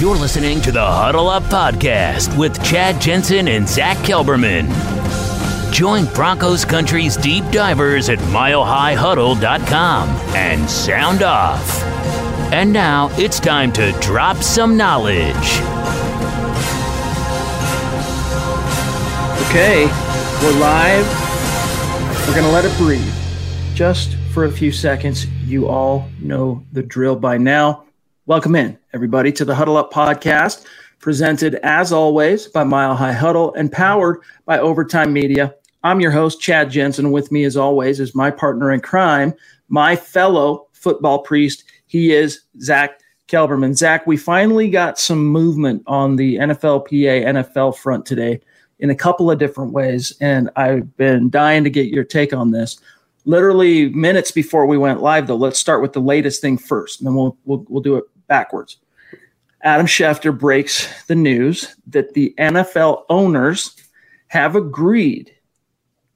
You're listening to the Huddle Up Podcast with Chad Jensen and Zack Kelberman. Join Broncos Country's deep divers at milehighhuddle.com and sound off. And now it's time to drop some knowledge. Okay, we're live. We're going to let it breathe just for a few seconds. You all know the drill by now. Welcome in, everybody, to the Huddle Up podcast, presented as always by Mile High Huddle and powered by Overtime Media. I'm your host, Chad Jensen. With me, as always, is my partner in crime, my fellow football priest. He is Zack Kelberman. Zack, we finally got some movement on the NFLPA NFL front today in a couple of different ways, and I've been dying to get your take on this literally minutes before we went live though let's start with the latest thing first and then we'll we'll, we'll do it backwards. Adam Schefter breaks the news that the NFL owners have agreed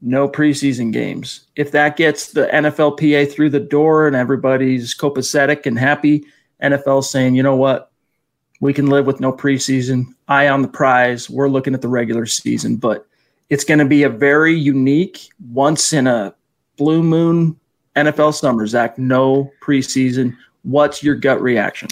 no preseason games. If that gets the NFLPA through the door and everybody's copacetic and happy, NFL saying, you know what, we can live with no preseason. Eye on the prize. We're looking at the regular season, but it's going to be a very unique, once in a blue moon NFL summer, Zack. No preseason. What's your gut reaction?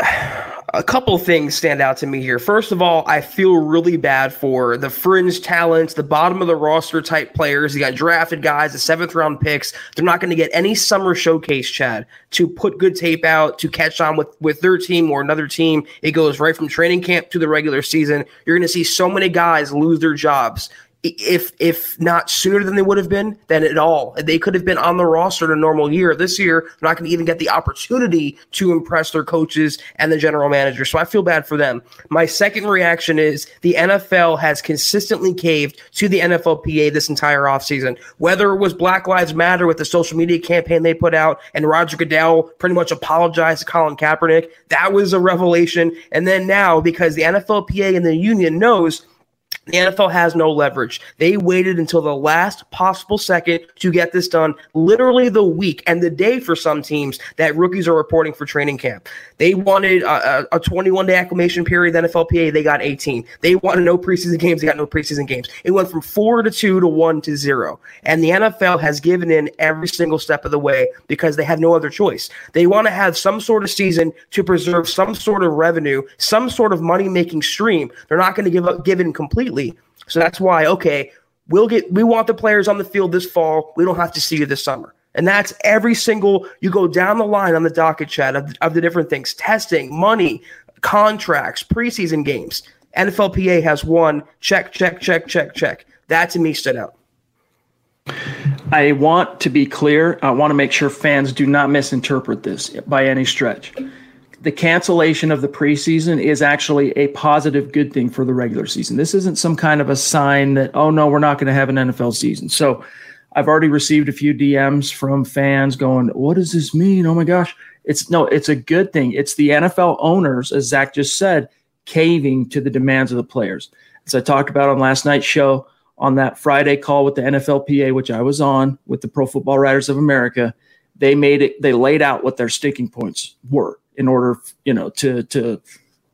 a couple things stand out to me here. First of all, I feel really bad for the fringe talents, the bottom of the roster type players. You got drafted guys, the seventh round picks. They're not going to get any summer showcase, Chad, to put good tape out, to catch on with, with their team or another team. It goes right from training camp to the regular season. You're going to see so many guys lose their jobs if if not sooner than they would have been, then at all. They could have been on the roster in a normal year. This year, they're not going to even get the opportunity to impress their coaches and the general manager. So I feel bad for them. My second reaction is the NFL has consistently caved to the NFLPA this entire offseason. Whether it was Black Lives Matter with the social media campaign they put out and Roger Goodell pretty much apologized to Colin Kaepernick, that was a revelation. And then now, because the NFLPA and the union knows the NFL has no leverage. They waited until the last possible second to get this done, literally the week and the day for some teams that rookies are reporting for training camp. They wanted a, a 21 day acclimation period, the NFLPA, they got 18. They wanted no preseason games, they got no preseason games. It went from four to two to one to zero. And the NFL has given in every single step of the way because they have no other choice. They want to have some sort of season to preserve some sort of revenue, some sort of money making stream. They're not going to give up, give in completely completely. So that's why, okay, we'll get we want the players on the field this fall. We don't have to see you this summer. And that's every single you go down the line on the docket Chad of, of the different things testing, money, contracts, preseason games. NFLPA has one check, check, check, check, check. That to me stood out. I want to be clear. I want to make sure fans do not misinterpret this by any stretch the cancellation of the preseason is actually a positive good thing for the regular season. This isn't some kind of a sign that, oh no, we're not going to have an NFL season. So I've already received a few DMs from fans going, what does this mean? Oh my gosh. It's no, it's a good thing. It's the NFL owners, as Zack just said, caving to the demands of the players. As I talked about on last night's show, on that Friday call with the NFLPA, which I was on with the Pro Football Writers of America, they made it, they laid out what their sticking points were in order, you know, to to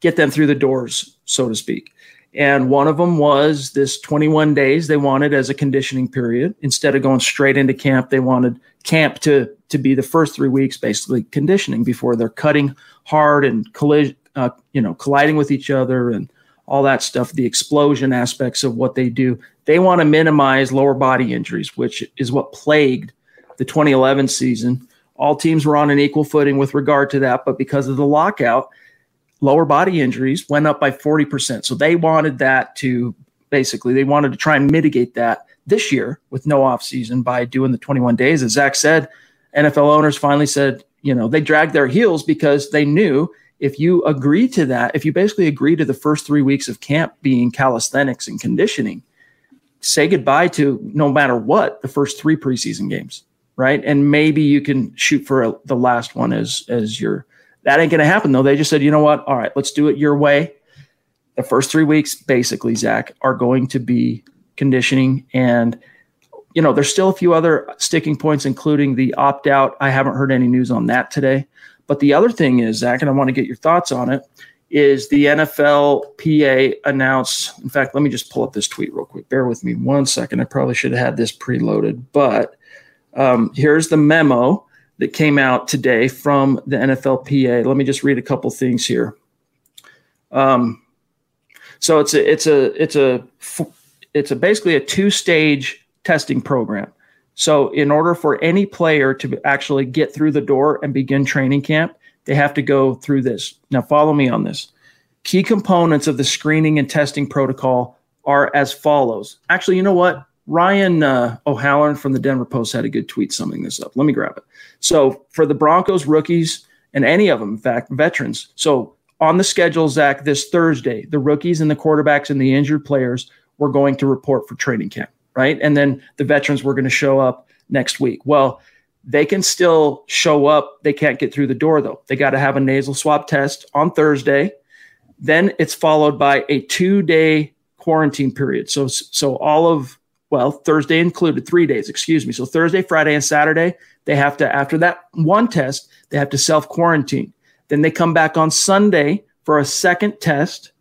get them through the doors, so to speak. And one of them was this 21 days they wanted as a conditioning period. Instead of going straight into camp, they wanted camp to to be the first three weeks basically conditioning before they're cutting hard and collision, uh, you know, colliding with each other and all that stuff. The explosion aspects of what they do. They want to minimize lower body injuries, which is what plagued the 2011 season all teams were on an equal footing with regard to that, but because of the lockout, lower body injuries went up by 40%. So they wanted that to basically, they wanted to try and mitigate that this year with no offseason by doing the 21 days. As Zack said, NFL owners finally said, you know, they dragged their heels because they knew if you agree to that, if you basically agree to the first three weeks of camp being calisthenics and conditioning, say goodbye to no matter what the first three preseason games, right? And maybe you can shoot for a, the last one as as your. That ain't to happen though. They just said, you know what? All right, let's do it your way. The first three weeks, basically, Zack, are going to be conditioning and you know, there's still a few other sticking points, including the opt out. I haven't heard any news on that today. But the other thing is, Zack, and I want to get your thoughts on it, is the NFLPA announced. In fact, let me just pull up this tweet real quick. Bear with me one second. I probably should have had this preloaded, but um, here's the memo that came out today from the NFLPA. Let me just read a couple things here. Um, so it's a it's a it's a it's a basically a two stage testing program. So, in order for any player to actually get through the door and begin training camp, they have to go through this. Now, follow me on this. Key components of the screening and testing protocol are as follows. Actually, you know what? Ryan uh, O'Halloran from the Denver Post had a good tweet summing this up. Let me grab it. So, for the Broncos rookies and any of them, in fact, veterans. So, on the schedule, Zack, this Thursday, the rookies and the quarterbacks and the injured players were going to report for training camp right? And then the veterans were going to show up next week. Well, they can still show up. They can't get through the door though. They got to have a nasal swab test on Thursday. Then it's followed by a two day quarantine period. So, so all of, well, Thursday included three days, excuse me. So Thursday, Friday, and Saturday, they have to, after that one test, they have to self quarantine. Then they come back on Sunday for a second test.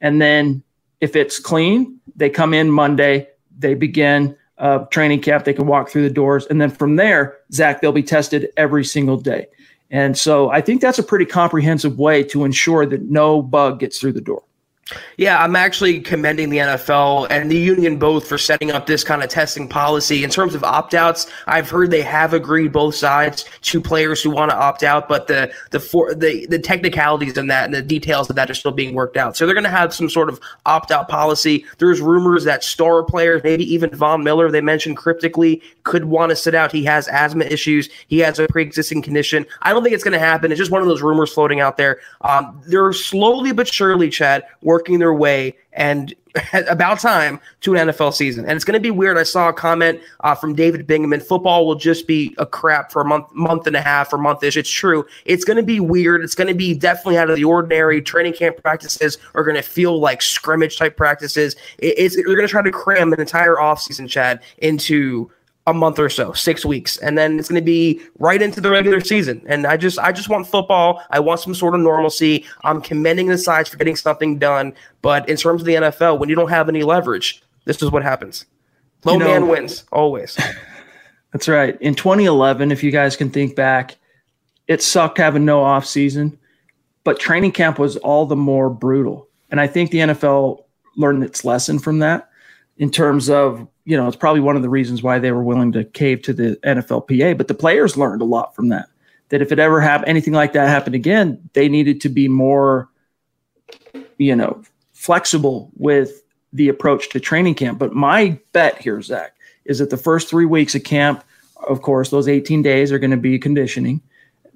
And then if it's clean, they come in Monday they begin uh, training camp. They can walk through the doors. And then from there, Zack, they'll be tested every single day. And so I think that's a pretty comprehensive way to ensure that no bug gets through the door. Yeah, I'm actually commending the NFL and the union both for setting up this kind of testing policy. In terms of opt outs, I've heard they have agreed both sides to players who want to opt out, but the the for, the the technicalities in that and the details of that are still being worked out. So they're going to have some sort of opt out policy. There's rumors that star players, maybe even Von Miller, they mentioned cryptically, could want to sit out. He has asthma issues. He has a pre existing condition. I don't think it's going to happen. It's just one of those rumors floating out there. Um, they're slowly but surely, Chad, working working their way and about time to an NFL season. And it's going to be weird. I saw a comment uh, from David Bingaman. Football will just be a crap for a month, month and a half or monthish. It's true. It's going to be weird. It's going to be definitely out of the ordinary. Training camp practices are going to feel like scrimmage type practices. It, it's they're going to try to cram an entire offseason, Chad, into a month or so, six weeks, and then it's going to be right into the regular season. And I just, I just want football. I want some sort of normalcy. I'm commending the sides for getting something done, but in terms of the NFL, when you don't have any leverage, this is what happens. Low you know, man wins always. That's right. In 2011, if you guys can think back, it sucked having no off season, but training camp was all the more brutal. And I think the NFL learned its lesson from that in terms of you know, it's probably one of the reasons why they were willing to cave to the NFLPA. But the players learned a lot from that. That if it ever have anything like that happen again, they needed to be more, you know, flexible with the approach to training camp. But my bet here, Zack, is that the first three weeks of camp, of course, those 18 days are going to be conditioning.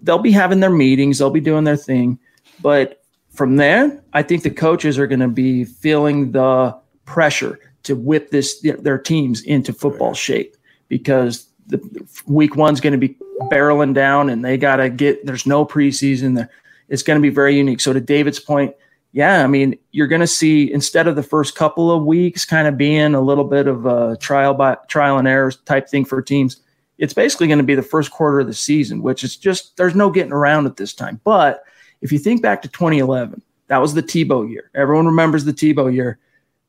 They'll be having their meetings, they'll be doing their thing. But from there, I think the coaches are going to be feeling the pressure to whip this their teams into football shape because the week one's going to be barreling down and they got to get there's no preseason. There. it's going to be very unique. So to david's point yeah i mean you're going to see instead of the first couple of weeks kind of being a little bit of a trial by trial and error type thing for teams it's basically going to be the first quarter of the season which is just there's no getting around at this time. But if you think back to 2011 that was the tebow year. Everyone remembers the tebow year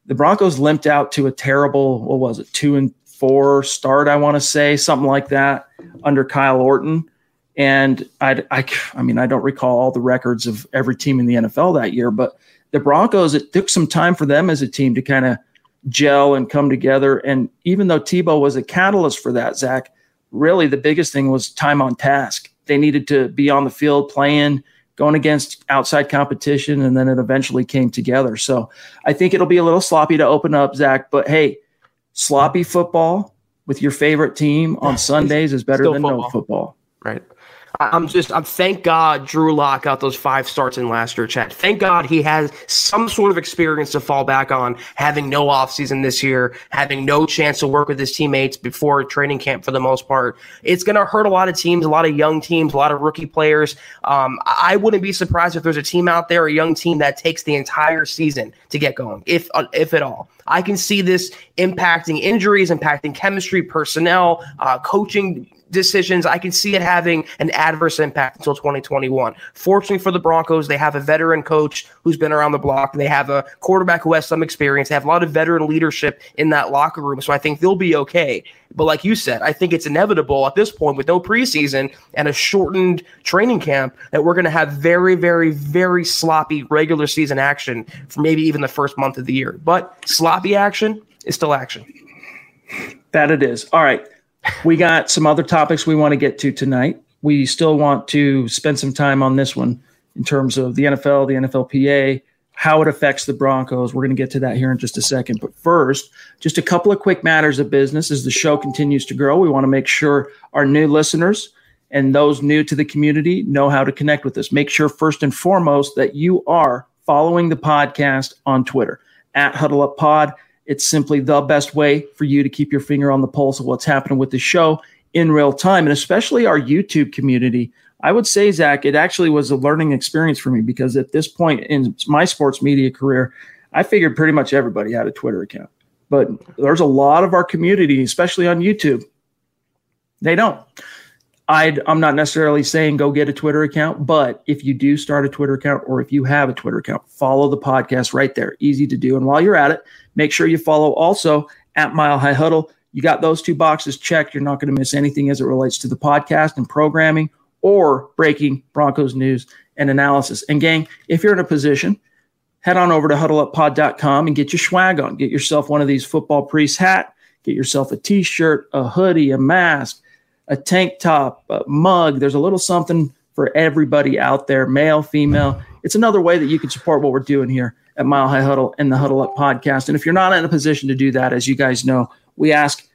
the Broncos limped out to a terrible, what was it, two and four start, I want to say, something like that, under Kyle Orton. And I, I, I mean, I don't recall all the records of every team in the NFL that year, but the Broncos, it took some time for them as a team to kind of gel and come together. And even though Tebow was a catalyst for that, Zack, really the biggest thing was time on task. They needed to be on the field playing going against outside competition, and then it eventually came together. So I think it'll be a little sloppy to open up, Zack. But hey, sloppy football with your favorite team on Sundays is better than football. no football. Right. I'm just, I'm thank God Drew Lock got those five starts in last year, Chad. Thank God he has some sort of experience to fall back on, having no offseason this year, having no chance to work with his teammates before training camp for the most part. It's to hurt a lot of teams, a lot of young teams, a lot of rookie players. Um, I wouldn't be surprised if there's a team out there, a young team that takes the entire season to get going, if uh, if at all. I can see this impacting injuries, impacting chemistry, personnel, uh, coaching decisions. I can see it having an adverse impact until 2021. Fortunately for the Broncos, they have a veteran coach who's been around the block. They have a quarterback who has some experience. They have a lot of veteran leadership in that locker room. So I think they'll be okay. But like you said, I think it's inevitable at this point with no preseason and a shortened training camp that we're going to have very, very, very sloppy regular season action for maybe even the first month of the year. But sloppy action is still action. That it is. All right. We got some other topics we want to get to tonight. We still want to spend some time on this one in terms of the NFL, the NFLPA, how it affects the Broncos. We're going to get to that here in just a second. But first, just a couple of quick matters of business as the show continues to grow. We want to make sure our new listeners and those new to the community know how to connect with us. Make sure, first and foremost, that you are following the podcast on Twitter at Huddle Up Pod. It's simply the best way for you to keep your finger on the pulse of what's happening with the show in real time, and especially our YouTube community. I would say, Zack, it actually was a learning experience for me because at this point in my sports media career, I figured pretty much everybody had a Twitter account. But there's a lot of our community, especially on YouTube, they don't. I am not necessarily saying go get a Twitter account, but if you do start a Twitter account or if you have a Twitter account, follow the podcast right there. Easy to do. And while you're at it, make sure you follow also at Mile High Huddle. You got those two boxes checked. You're not going to miss anything as it relates to the podcast and programming or breaking Broncos news and analysis. And gang, if you're in a position, head on over to huddleuppod.com and get your swag on. Get yourself one of these football priest hat, get yourself a t-shirt, a hoodie, a mask, a tank top, a mug. There's a little something for everybody out there, male, female. It's another way that you can support what we're doing here at Mile High Huddle and the Huddle Up podcast. And if you're not in a position to do that, as you guys know, we ask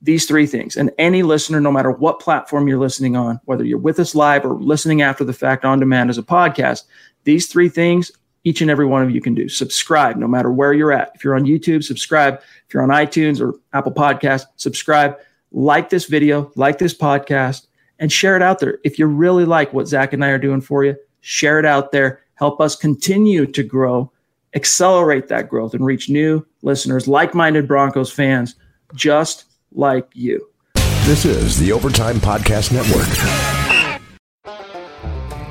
these three things. And any listener, no matter what platform you're listening on, whether you're with us live or listening after the fact on demand as a podcast, these three things each and every one of you can do. Subscribe no matter where you're at. If you're on YouTube, subscribe. If you're on iTunes or Apple Podcast, subscribe. Like this video, like this podcast, and share it out there. If you really like what Zack and I are doing for you, share it out there. Help us continue to grow, accelerate that growth, and reach new listeners, like minded Broncos fans, just like you. This is the Overtime Podcast Network.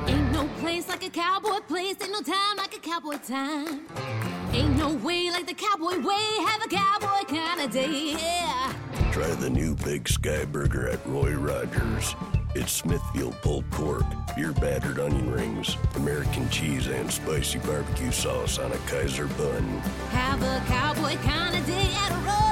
Ain't no place like a cowboy place, ain't no time like a cowboy time. Ain't no way like the cowboy way, have a cowboy kind of day, yeah. Try the new Big Sky Burger at Roy Rogers. It's Smithfield pulled pork, beer battered onion rings, American cheese, and spicy barbecue sauce on a Kaiser bun. Have a cowboy kind of day at Roy's,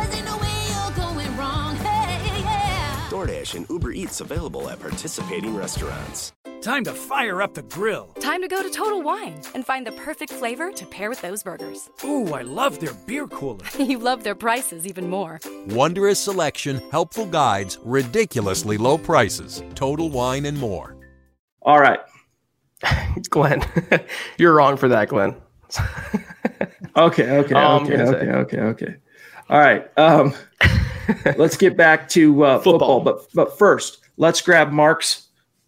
DoorDash and Uber Eats available at participating restaurants. Time to fire up the grill. Time to go to Total Wine and find the perfect flavor to pair with those burgers. Ooh, I love their beer cooler. you love their prices even more. Wondrous selection, helpful guides, ridiculously low prices. Total Wine and more. All right. Glenn, you're wrong for that, Glenn. okay, okay, All okay, okay, okay, okay. All right. Um, let's get back to uh, football. but but first, let's grab Mark's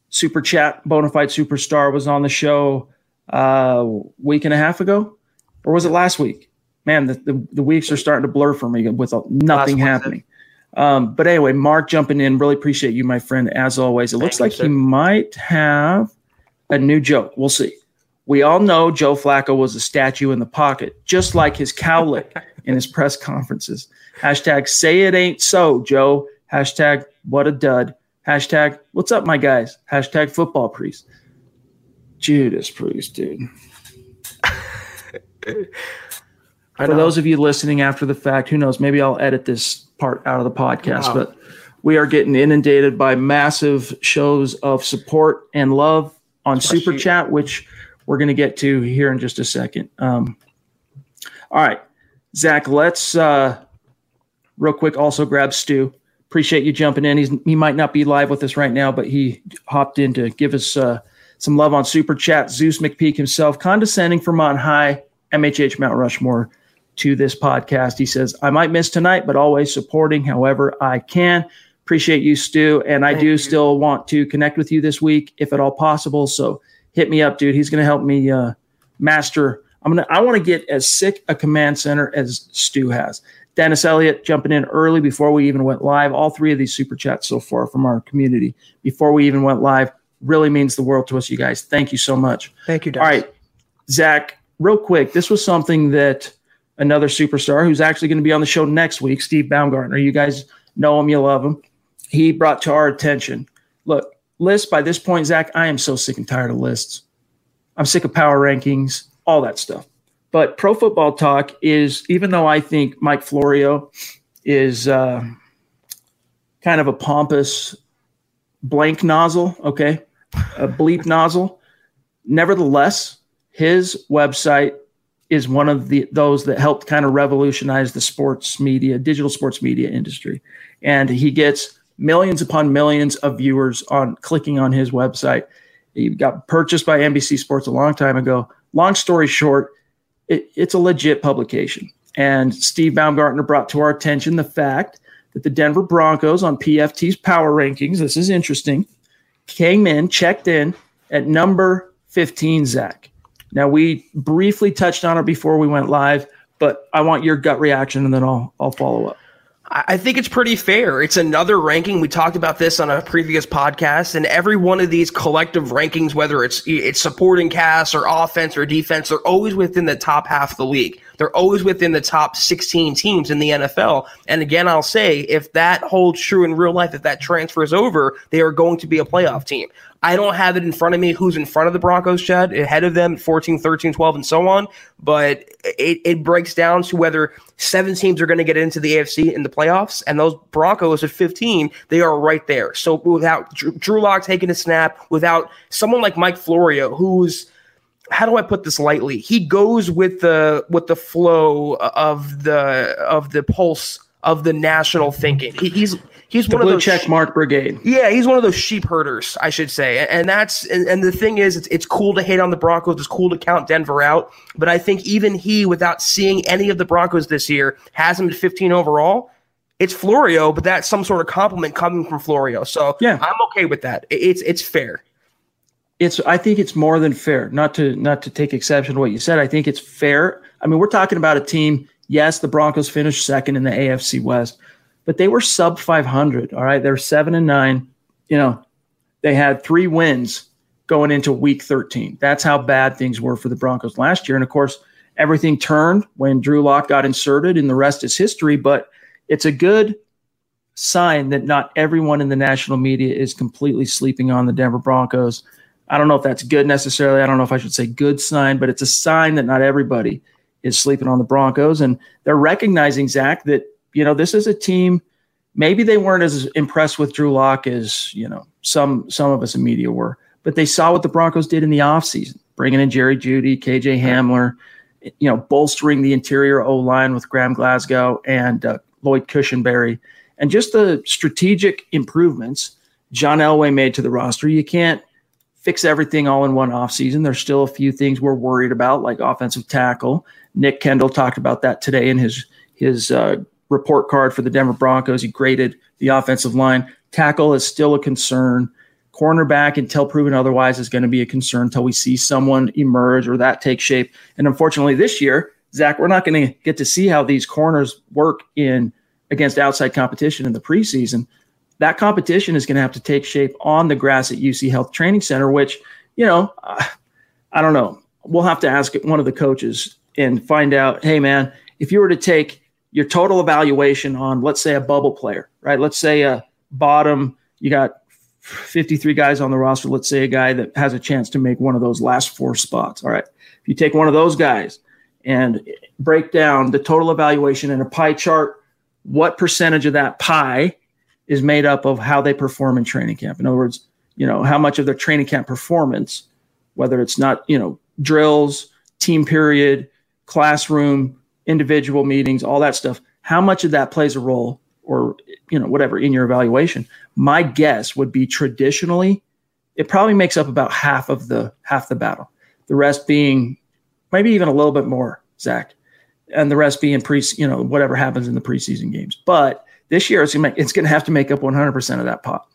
super chat. Bonafide superstar was on the show uh, week and a half ago, or was it last week? Man, the, the, the weeks are starting to blur for me with nothing happening. Um, but anyway, Mark jumping in. Really appreciate you, my friend, as always. It looks you, like sir. he might have a new joke. We'll see. We all know Joe Flacco was a statue in the pocket, just like his cowlick in his press conferences. Hashtag say it ain't so, Joe. Hashtag what a dud. Hashtag what's up, my guys. Hashtag football priest. Judas Priest, dude. For those of you listening after the fact, who knows? Maybe I'll edit this part out of the podcast, Wow. but we are getting inundated by massive shows of support and love on Super Chat, which we're going to get to here in just a second. Um, all right, Zack, let's uh, real quick also grab Stu appreciate you jumping in. He's, he might not be live with us right now, but he hopped in to give us uh, some love on Super Chat. Zeus McPeak himself, condescending from on high, MHH Mount Rushmore to this podcast. He says, I might miss tonight, but always supporting however I can. Appreciate you, Stu. And I Thank do you. still want to connect with you this week, if at all possible. So hit me up, dude. He's going to help me uh, master. I'm gonna. I want to get as sick a command center as Stu has. Dennis Elliott jumping in early before we even went live. All three of these super chats so far from our community before we even went live really means the world to us, you guys. Thank you so much. Thank you, All right, Zack, real quick. This was something that another superstar who's actually going to be on the show next week, Steve Baumgartner. You guys know him, you love him. He brought to our attention. Look, lists by this point, Zack, I am so sick and tired of lists. I'm sick of power rankings, all that stuff. But Pro Football Talk is, even though I think Mike Florio is uh, kind of a pompous blank nozzle, okay, a bleep nozzle, nevertheless, his website is one of the those that helped kind of revolutionize the sports media, digital sports media industry. And he gets millions upon millions of viewers on clicking on his website. He got purchased by NBC Sports a long time ago. Long story short, it, it's a legit publication. And Steve Baumgartner brought to our attention the fact that the Denver Broncos on PFT's power rankings, this is interesting, came in, checked in at number 15, Zack. Now, we briefly touched on it before we went live, but I want your gut reaction and then I'll, I'll follow up. I think it's pretty fair. It's another ranking. We talked about this on a previous podcast, and every one of these collective rankings, whether it's it's supporting cast or offense or defense, they're always within the top half of the league. They're always within the top 16 teams in the NFL. And again, I'll say if that holds true in real life, if that transfers over, they are going to be a playoff team. I don't have it in front of me who's in front of the Broncos, Chad, ahead of them, 14, 13, 12, and so on. But it, it breaks down to whether seven teams are going to get into the AFC in the playoffs, and those Broncos at 15, they are right there. So without Drew, Lock taking a snap, without someone like Mike Florio, who's how do I put this lightly? He goes with the with the flow of the of the pulse of the national thinking. He, he's he's The one of those check mark brigade. yeah, he's one of those sheep herders, I should say. And- And that's and, and the thing is, it's, it's cool to hate on the Broncos. It's cool to count Denver out. But I think even he, without seeing any of the Broncos this year, has him at 15 overall. It's Florio, but that's some sort of compliment coming from Florio. So Yeah. I'm okay with that. It's it's fair. It's I think it's more than fair. Not to not to take exception to what you said. I think it's fair. I mean, we're talking about a team. Yes, the Broncos finished second in the AFC West, but they were sub 500. All right, they're seven and nine. You know, they had three wins going into Week 13. That's how bad things were for the Broncos last year. And of course, everything turned when Drew Lock got inserted, and the rest is history. But it's a good sign that not everyone in the national media is completely sleeping on the Denver Broncos. I don't know if that's good necessarily. I don't know if I should say good sign, but it's a sign that not everybody is sleeping on the Broncos. And they're recognizing, Zack, that, you know, this is a team. Maybe they weren't as impressed with Drew Lock as, you know, some some of us in media were, but they saw what the Broncos did in the offseason, bringing in Jerry Jeudy, KJ Hamler, you know, bolstering the interior O line with Graham Glasgow and uh, Lloyd Cushenberry, and just the strategic improvements John Elway made to the roster. You can't fix everything all in one offseason. There's still a few things we're worried about, like offensive tackle. Nick Kendell talked about that today in his his uh, report card for the Denver Broncos. He graded the offensive line. Tackle is still a concern. Cornerback, until proven otherwise, is going to be a concern until we see someone emerge or that take shape. And unfortunately, this year, Zack, we're not going to get to see how these corners work in against outside competition in the preseason. That competition is going to have to take shape on the grass at UC Health Training Center, which, you know, uh, I don't know. We'll have to ask one of the coaches and find out, hey, man, if you were to take your total evaluation on, let's say, a bubble player, right? Let's say a bottom, you got 53 guys on the roster. Let's say a guy that has a chance to make one of those last four spots. All right. If you take one of those guys and break down the total evaluation in a pie chart, what percentage of that pie is made up of how they perform in training camp? In other words, you know, how much of their training camp performance, whether it's not, you know, drills, team period, classroom, individual meetings, all that stuff, how much of that plays a role or you know, whatever in your evaluation. My guess would be traditionally, it probably makes up about half of the half the battle. The rest being maybe even a little bit more, Zack, and the rest being pre, you know, whatever happens in the preseason games. But this year, it's going to have to make up 100 percent of that pot.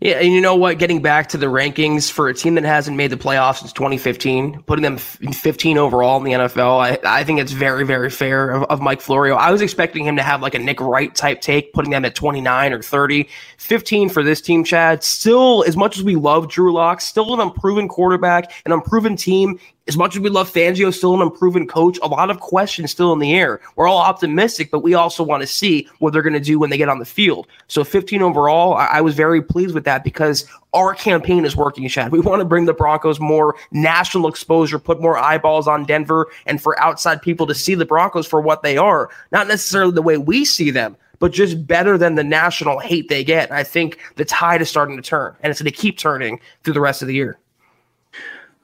Yeah, and you know what? Getting back to the rankings for a team that hasn't made the playoffs since 2015, putting them 15 overall in the NFL, I, I think it's very, very fair of, of, Mike Florio. I was expecting him to have like a Nick Wright type take, putting them at 29 or 30. 15 for this team, Chad. Still, as much as we love Drew Lock, still an unproven quarterback, an unproven team as much as we love Fangio, still an unproven coach, a lot of questions still in the air. We're all optimistic, but we also want to see what they're going to do when they get on the field. So 15 overall, I, I was very pleased with that because our campaign is working, Chad. We want to bring the Broncos more national exposure, put more eyeballs on Denver, and for outside people to see the Broncos for what they are, not necessarily the way we see them, but just better than the national hate they get. I think the tide is starting to turn, and it's going to keep turning through the rest of the year.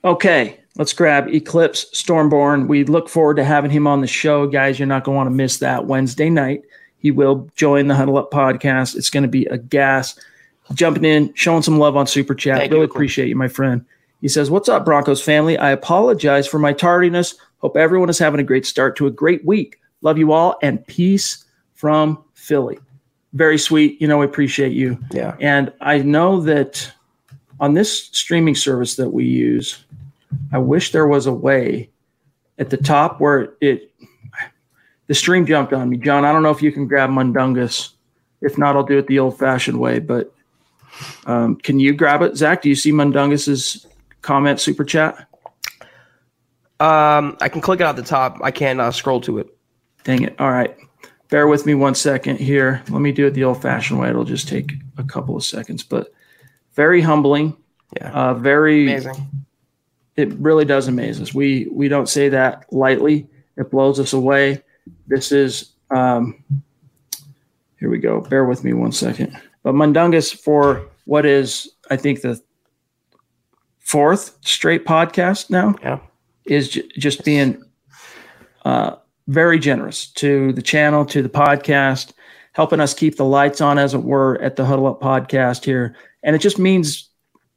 Okay, let's grab Eclipse Stormborn. We look forward to having him on the show, guys. You're not going to want to miss that Wednesday night. He will join the Huddle Up podcast. It's going to be a gas. Jumping in, showing some love on Super Chat. Thank really you. appreciate you, my friend. He says, What's up, Broncos family? I apologize for my tardiness. Hope everyone is having a great start to a great week. Love you all and peace from Philly. Very sweet. You know, we appreciate you. Yeah. And I know that on this streaming service that we use, I wish there was a way at the top where it the stream jumped on me. John, I don't know if you can grab Mundungus. If not, I'll do it the old fashioned way. But um, can you grab it? Zack, do you see Mundungus's comment super chat? Um, I can click it at the top. I can't uh, scroll to it. Dang it. All right. Bear with me one second here. Let me do it the old fashioned way. It'll just take a couple of seconds, but very humbling. Yeah. Uh, very Amazing. It really does amaze us. We we don't say that lightly. It blows us away. This is um, here we go. Bear with me one second. But Mundungus for what is I think the fourth straight podcast now Yeah. is j- just being uh, very generous to the channel, to the podcast, helping us keep the lights on, as it were, at the Huddle Up podcast here. And it just means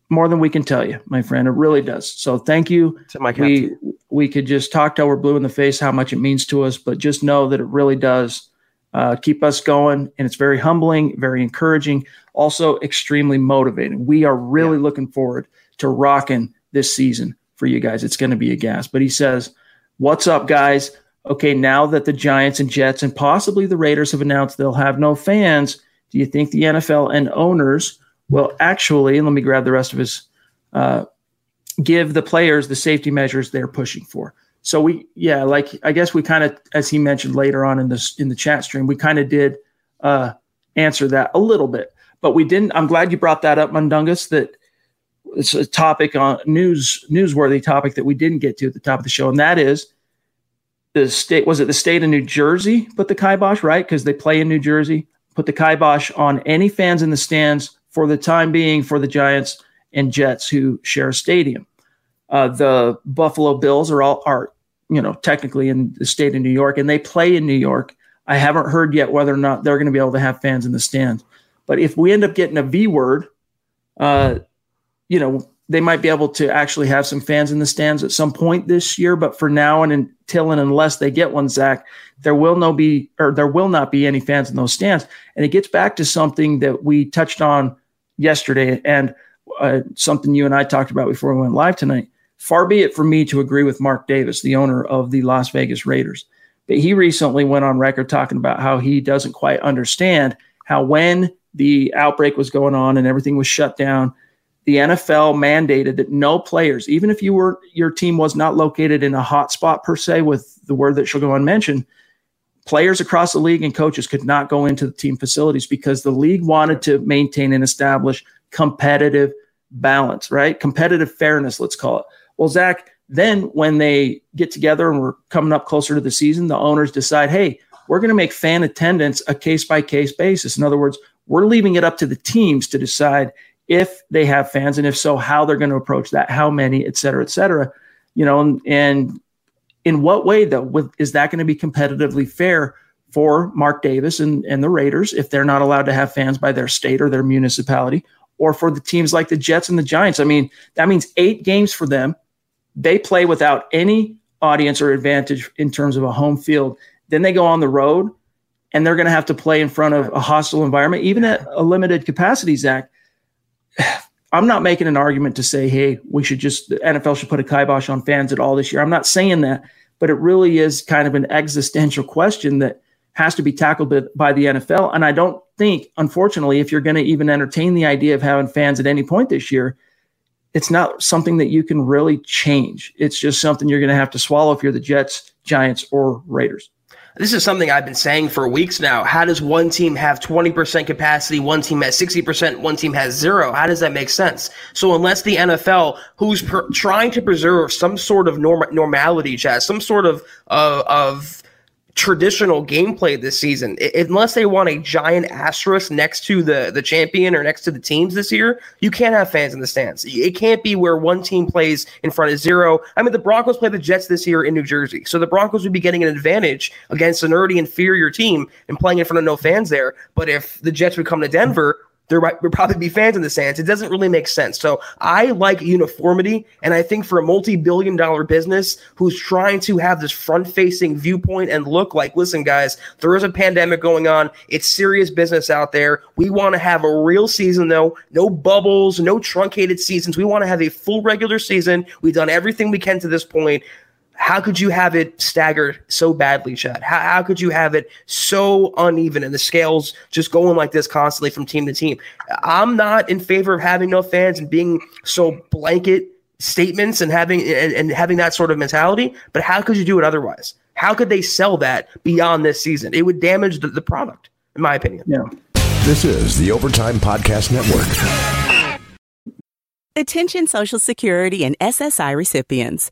more than we can tell you, my friend. It really does. So thank you. To my we we could just talk till we're blue in the face how much it means to us, but just know that it really does uh, keep us going, and it's very humbling, very encouraging, also extremely motivating. We are really looking forward to rocking this season for you guys. It's going to be a gas. But he says, "What's up, guys? Okay, now that the Giants and Jets and possibly the Raiders have announced they'll have no fans, do you think the NFL and owners will actually? Let me grab the rest of his." Uh, give the players the safety measures they're pushing for. So we, yeah, like I guess we kind of, as he mentioned later on in this in the chat stream, we kind of did uh, answer that a little bit, but we didn't. I'm glad you brought that up, Mundungus. That it's a topic on news newsworthy topic that we didn't get to at the top of the show, and that is the state. Was it the state of New Jersey put the kibosh right because they play in New Jersey? Put the kibosh on any fans in the stands for the time being for the Giants and Jets who share a stadium. Uh, the Buffalo Bills are all are you know technically in the state of New York and they play in New York. I haven't heard yet whether or not they're going to be able to have fans in the stands. But if we end up getting a V word, uh, you know they might be able to actually have some fans in the stands at some point this year. But for now and until and unless they get one, Zack, there will no be or there will not be any fans in those stands. And it gets back to something that we touched on yesterday and uh, something you and I talked about before we went live tonight. Far be it from me to agree with Mark Davis, the owner of the Las Vegas Raiders. But he recently went on record talking about how he doesn't quite understand how when the outbreak was going on and everything was shut down, the NFL mandated that no players, even if you were your team was not located in a hot spot per se, with the word that shall go unmentioned, players across the league and coaches could not go into the team facilities because the league wanted to maintain and establish competitive balance, right? Competitive fairness, let's call it. Well, Zack, then when they get together and we're coming up closer to the season, the owners decide, hey, we're going to make fan attendance a case by case basis. In other words, we're leaving it up to the teams to decide if they have fans and if so, how they're going to approach that, how many, et cetera, et cetera. You know, and, and in what way though with, is that going to be competitively fair for Mark Davis and, and the Raiders if they're not allowed to have fans by their state or their municipality, or for the teams like the Jets and the Giants. I mean, that means eight games for them. They play without any audience or advantage in terms of a home field. Then they go on the road and they're going to have to play in front of a hostile environment, even at a limited capacity, Zack. I'm not making an argument to say, hey, we should just, the NFL should put a kibosh on fans at all this year. I'm not saying that, but it really is kind of an existential question that has to be tackled by the NFL. And I don't think, unfortunately, if you're going to even entertain the idea of having fans at any point this year, it's not something that you can really change. It's just something you're going to have to swallow if you're the Jets, Giants, or Raiders. This is something I've been saying for weeks now. How does one team have 20% capacity, one team has 60%, one team has zero? How does that make sense? So unless the NFL, who's per- trying to preserve some sort of norm- normality, Chaz, some sort of, uh, of traditional gameplay this season. unless they want a giant asterisk next to the the champion or next to the teams this year, you can't have fans in the stands. It can't be where one team plays in front of zero. I mean, the Broncos play the Jets this year in New Jersey, so the Broncos would be getting an advantage against an already inferior team and playing in front of no fans there. But if the Jets would come to Denver, there might would probably be fans in the stands. It doesn't really make sense. So I like uniformity, and I think for a multi-billion-dollar business who's trying to have this front-facing viewpoint and look like, listen, guys, there is a pandemic going on. It's serious business out there. We want to have a real season, though. No bubbles, no truncated seasons. We want to have a full regular season. We've done everything we can to this point how could you have it staggered so badly, Chad? How, how could you have it so uneven and the scales just going like this constantly from team to team? I'm not in favor of having no fans and being so blanket statements and having and, and having that sort of mentality. But how could you do it otherwise? How could they sell that beyond this season? It would damage the, the product, in my opinion. Yeah. This is the Overtime Podcast Network. Attention Social Security and SSI recipients.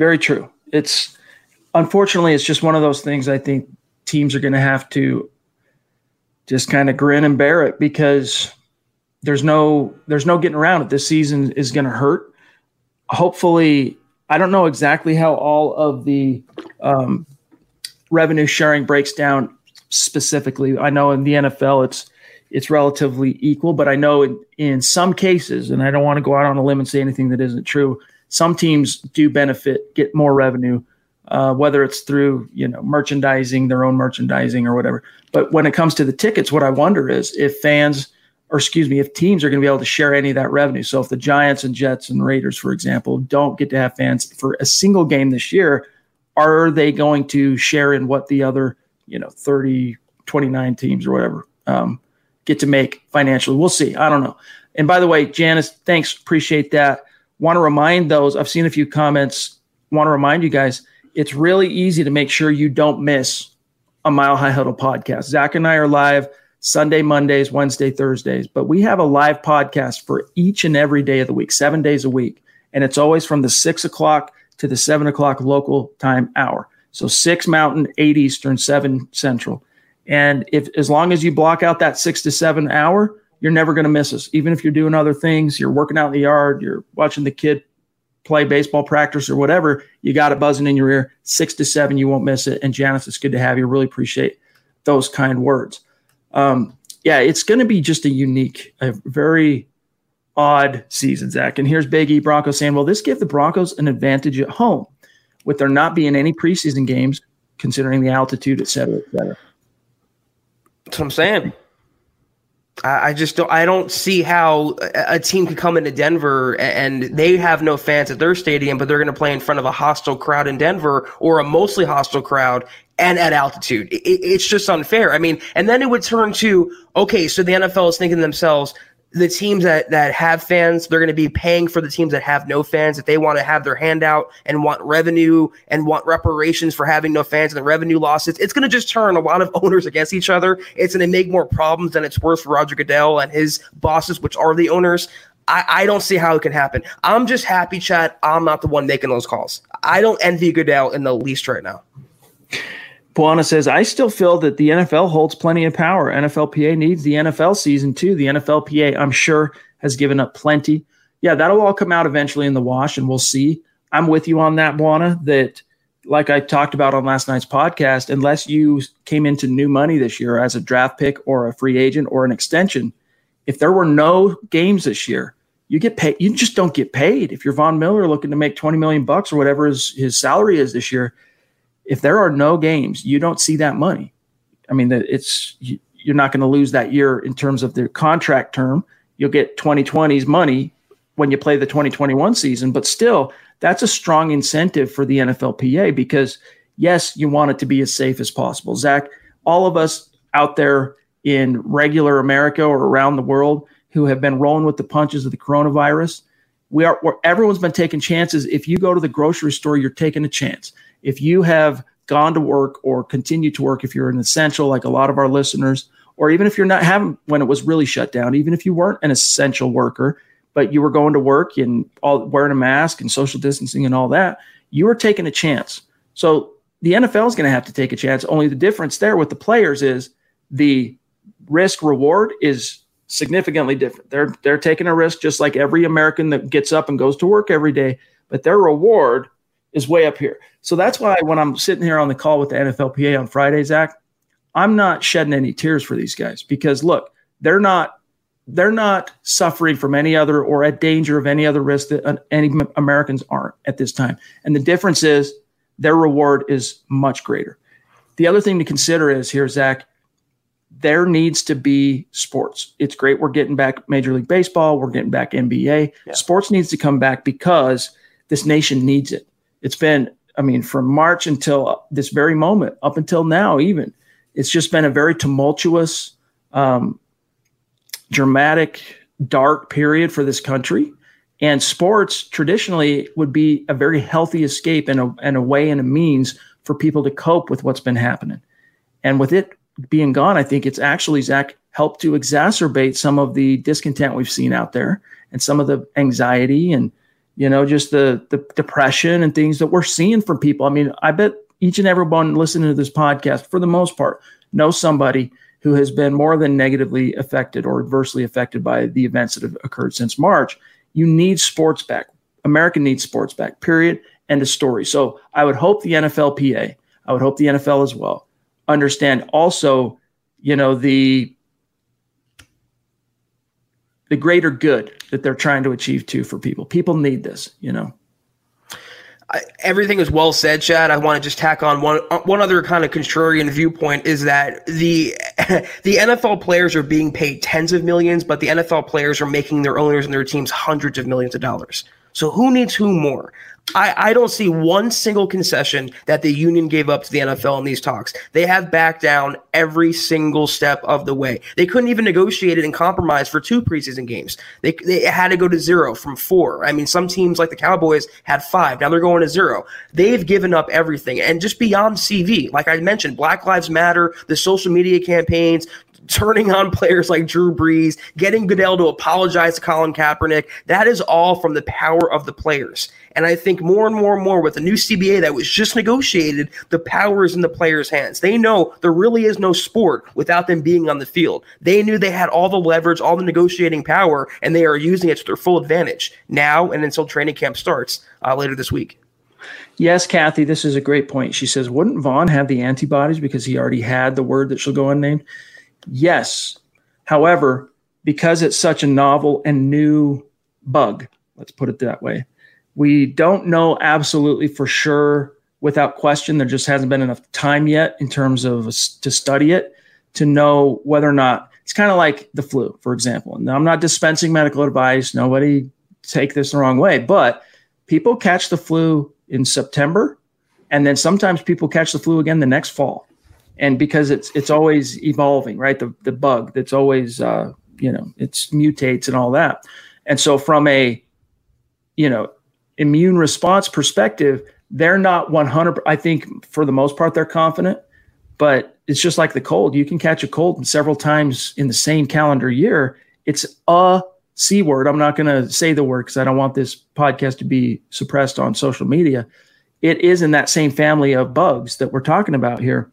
Very true. It's unfortunately it's just one of those things I think teams are going to have to just kind of grin and bear it because there's no there's no getting around it. This season is going to hurt. Hopefully, I don't know exactly how all of the um, revenue sharing breaks down specifically. I know in the NFL it's it's relatively equal, but I know in, in some cases, and I don't want to go out on a limb and say anything that isn't true some teams do benefit, get more revenue, uh, whether it's through you know merchandising, their own merchandising or whatever. But when it comes to the tickets, what I wonder is if fans, or excuse me, if teams are going to be able to share any of that revenue. So if the Giants and Jets and Raiders, for example, don't get to have fans for a single game this year, are they going to share in what the other you know 30, 29 teams or whatever um, get to make financially? We'll see. I don't know. And by the way, Janice, thanks, appreciate that want to remind those, I've seen a few comments, want to remind you guys, it's really easy to make sure you don't miss a Mile High Huddle podcast. Zack and I are live Sunday, Mondays, Wednesday, Thursdays, but we have a live podcast for each and every day of the week, seven days a week. And it's always from the six o'clock to the seven o'clock local time hour. So six mountain, eight Eastern, seven Central. And if as long as you block out that six to seven hour, you're never going to miss us. Even if you're doing other things, you're working out in the yard, you're watching the kid play baseball practice or whatever, you got it buzzing in your ear. Six to seven, you won't miss it. And Janice, it's good to have you. Really appreciate those kind words. Um, yeah, it's going to be just a unique, a very odd season, Zack. And here's Big E Broncos saying, well, this give the Broncos an advantage at home with there not being any preseason games, considering the altitude, et cetera, et cetera. That's what I'm saying. I just don't. I don't see how a team can come into Denver and they have no fans at their stadium, but they're going to play in front of a hostile crowd in Denver or a mostly hostile crowd and at altitude. it's just unfair. I mean, and then it would turn to okay, so the NFL is thinking to themselves, the teams that, that have fans, they're going to be paying for the teams that have no fans. If they want to have their handout and want revenue and want reparations for having no fans and the revenue losses, it's going to just turn a lot of owners against each other. It's going to make more problems than it's worth for Roger Goodell and his bosses, which are the owners. I, I don't see how it can happen. I'm just happy, Chad. I'm not the one making those calls. I don't envy Goodell in the least right now. Buana says, I still feel that the NFL holds plenty of power. NFLPA needs the NFL season too. The NFLPA, I'm sure, has given up plenty. Yeah, that'll all come out eventually in the wash, and we'll see. I'm with you on that, Buana, that like I talked about on last night's podcast, unless you came into new money this year as a draft pick or a free agent or an extension, if there were no games this year, you get paid. You just don't get paid. If you're Von Miller looking to make 20 million bucks or whatever his, his salary is this year, if there are no games, you don't see that money. I mean, it's you're not going to lose that year in terms of the contract term. You'll get 2020's money when you play the 2021 season, but still, that's a strong incentive for the NFLPA because yes, you want it to be as safe as possible. Zack, all of us out there in regular America or around the world who have been rolling with the punches of the coronavirus, we are everyone's been taking chances. If you go to the grocery store, you're taking a chance if you have gone to work or continue to work, if you're an essential, like a lot of our listeners, or even if you're not having when it was really shut down, even if you weren't an essential worker, but you were going to work and all wearing a mask and social distancing and all that, you were taking a chance. So the NFL is going to have to take a chance. Only the difference there with the players is the risk reward is significantly different. They're they're taking a risk just like every American that gets up and goes to work every day, but their reward is way up here. So that's why when I'm sitting here on the call with the NFLPA on Friday, Zack, I'm not shedding any tears for these guys because look, they're not they're not suffering from any other or at danger of any other risk that uh, any Americans aren't at this time. And the difference is their reward is much greater. The other thing to consider is here, Zack, there needs to be sports. It's great we're getting back Major League Baseball, we're getting back NBA. Yeah. Sports needs to come back because this nation needs it. It's been, I mean, from March until this very moment, up until now, even, it's just been a very tumultuous, um, dramatic, dark period for this country. And sports traditionally would be a very healthy escape and a, and a way and a means for people to cope with what's been happening. And with it being gone, I think it's actually, Zack, helped to exacerbate some of the discontent we've seen out there and some of the anxiety and you know, just the the depression and things that we're seeing from people. I mean, I bet each and every one listening to this podcast, for the most part, knows somebody who has been more than negatively affected or adversely affected by the events that have occurred since March. You need sports back. America needs sports back. Period. End of story. So I would hope the NFLPA, I would hope the NFL as well, understand also, you know, the the greater good that they're trying to achieve too for people. People need this, you know. I, everything is well said, Chad. I want to just tack on one uh, one other kind of contrarian viewpoint is that the the NFL players are being paid tens of millions, but the NFL players are making their owners and their teams hundreds of millions of dollars. So who needs who more? I, I don't see one single concession that the union gave up to the NFL in these talks. They have backed down every single step of the way. They couldn't even negotiate it and compromise for two preseason games. They, they had to go to zero from four. I mean, some teams like the Cowboys had five. Now they're going to zero. They've given up everything. And just beyond CV, like I mentioned, Black Lives Matter, the social media campaigns, turning on players like Drew Brees, getting Goodell to apologize to Colin Kaepernick. That is all from the power of the players. And I think more and more and more with the new CBA that was just negotiated, the power is in the players' hands. They know there really is no sport without them being on the field. They knew they had all the leverage, all the negotiating power, and they are using it to their full advantage now and until training camp starts uh, later this week. Yes, Kathy, this is a great point. She says, wouldn't Von have the antibodies because he already had the word that shall go unnamed? Yes. However, because it's such a novel and new bug, let's put it that way, we don't know absolutely for sure without question. There just hasn't been enough time yet in terms of to study it to know whether or not it's kind of like the flu, for example. Now, I'm not dispensing medical advice. Nobody take this the wrong way, but people catch the flu in September, and then sometimes people catch the flu again the next fall. And because it's it's always evolving, right? The the bug that's always uh, you know it's mutates and all that. And so from a you know immune response perspective, they're not 100. I think for the most part they're confident, but it's just like the cold. You can catch a cold several times in the same calendar year. It's a C word. I'm not going to say the word because I don't want this podcast to be suppressed on social media. It is in that same family of bugs that we're talking about here.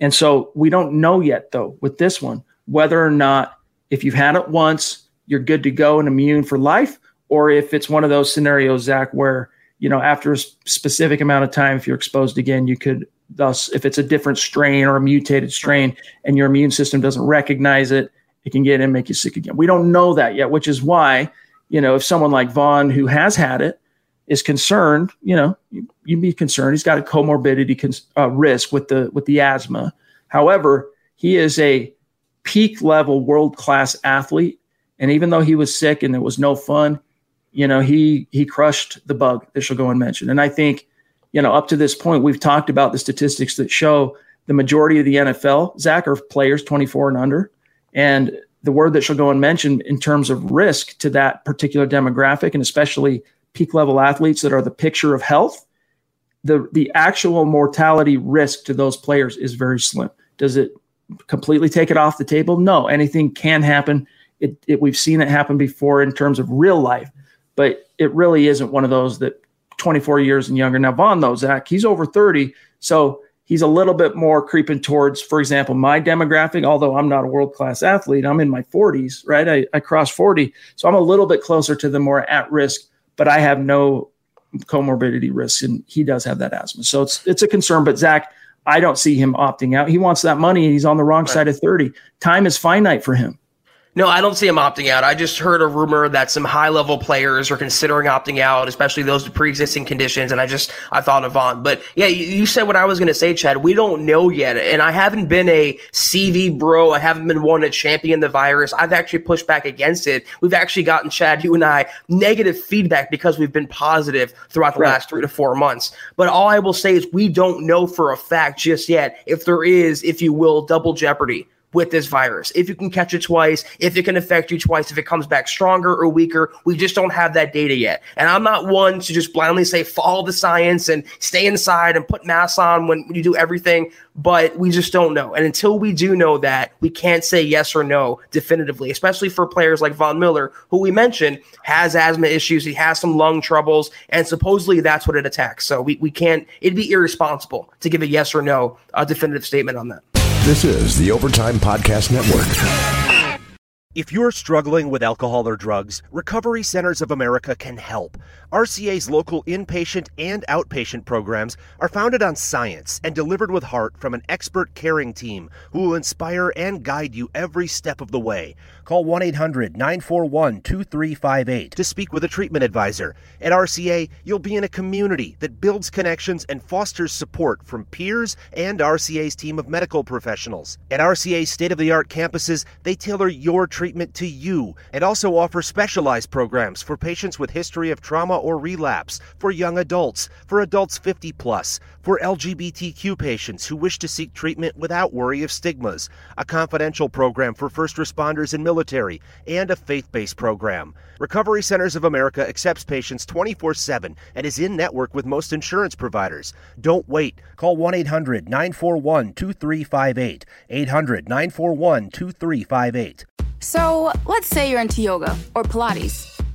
And so we don't know yet, though, with this one, whether or not if you've had it once, you're good to go and immune for life, or if it's one of those scenarios, Zack, where, you know, after a specific amount of time, if you're exposed again, you could thus, if it's a different strain or a mutated strain and your immune system doesn't recognize it, it can get in and make you sick again. We don't know that yet, which is why, you know, if someone like Von who has had it is concerned, you know, you, would be concerned. He's got a comorbidity cons- uh, risk with the with the asthma. However, he is a peak level world class athlete, and even though he was sick and it was no fun, you know, he he crushed the bug that shall go unmentioned. And I think, you know, up to this point, we've talked about the statistics that show the majority of the NFL, Zack, are players 24 and under. And the word that shall go unmentioned in terms of risk to that particular demographic, and especially peak level athletes that are the picture of health, the, the actual mortality risk to those players is very slim. Does it completely take it off the table? No, anything can happen. It, it, we've seen it happen before in terms of real life, but it really isn't one of those that 24 years and younger. Now, Von, though, Zack, he's over 30. So he's a little bit more creeping towards, for example, my demographic. Although I'm not a world class athlete, I'm in my 40s, right? I, I crossed 40, so I'm a little bit closer to the more at risk. But I have no comorbidity risks, and he does have that asthma, so it's it's a concern. But Zack, I don't see him opting out. He wants that money, and he's on the wrong right. side of 30. Time is finite for him. No, I don't see him opting out. I just heard a rumor that some high level players are considering opting out, especially those with pre existing conditions. And I just, I thought of on. But yeah, you, you said what I was going to say, Chad. We don't know yet. And I haven't been a CV bro. I haven't been one to champion the virus. I've actually pushed back against it. We've actually gotten, Chad, you and I, negative feedback because we've been positive throughout the right. last three to four months. But all I will say is we don't know for a fact just yet if there is, if you will, double jeopardy with this virus. If you can catch it twice, if it can affect you twice, if it comes back stronger or weaker, we just don't have that data yet. And I'm not one to just blindly say follow the science and stay inside and put masks on when you do everything, but we just don't know. And until we do know that, we can't say yes or no definitively, especially for players like Von Miller, who we mentioned has asthma issues, he has some lung troubles, and supposedly that's what it attacks. So we, we can't, it'd be irresponsible to give a yes or no a definitive statement on that. This is the Overtime Podcast Network. If you're struggling with alcohol or drugs, Recovery Centers of America can help. RCA's local inpatient and outpatient programs are founded on science and delivered with heart from an expert caring team who will inspire and guide you every step of the way. Call 1 800 941 2358 to speak with a treatment advisor. At RCA, you'll be in a community that builds connections and fosters support from peers and RCA's team of medical professionals. At RCA's state of the art campuses, they tailor your treatment to you and also offer specialized programs for patients with history of trauma or relapse, for young adults, for adults 50 plus, for LGBTQ patients who wish to seek treatment without worry of stigmas, a confidential program for first responders and military, and a faith based program. Recovery Centers of America accepts patients 24 7 and is in network with most insurance providers. Don't wait. Call 1 800 941 2358. 800 941 2358. So let's say you're into yoga or Pilates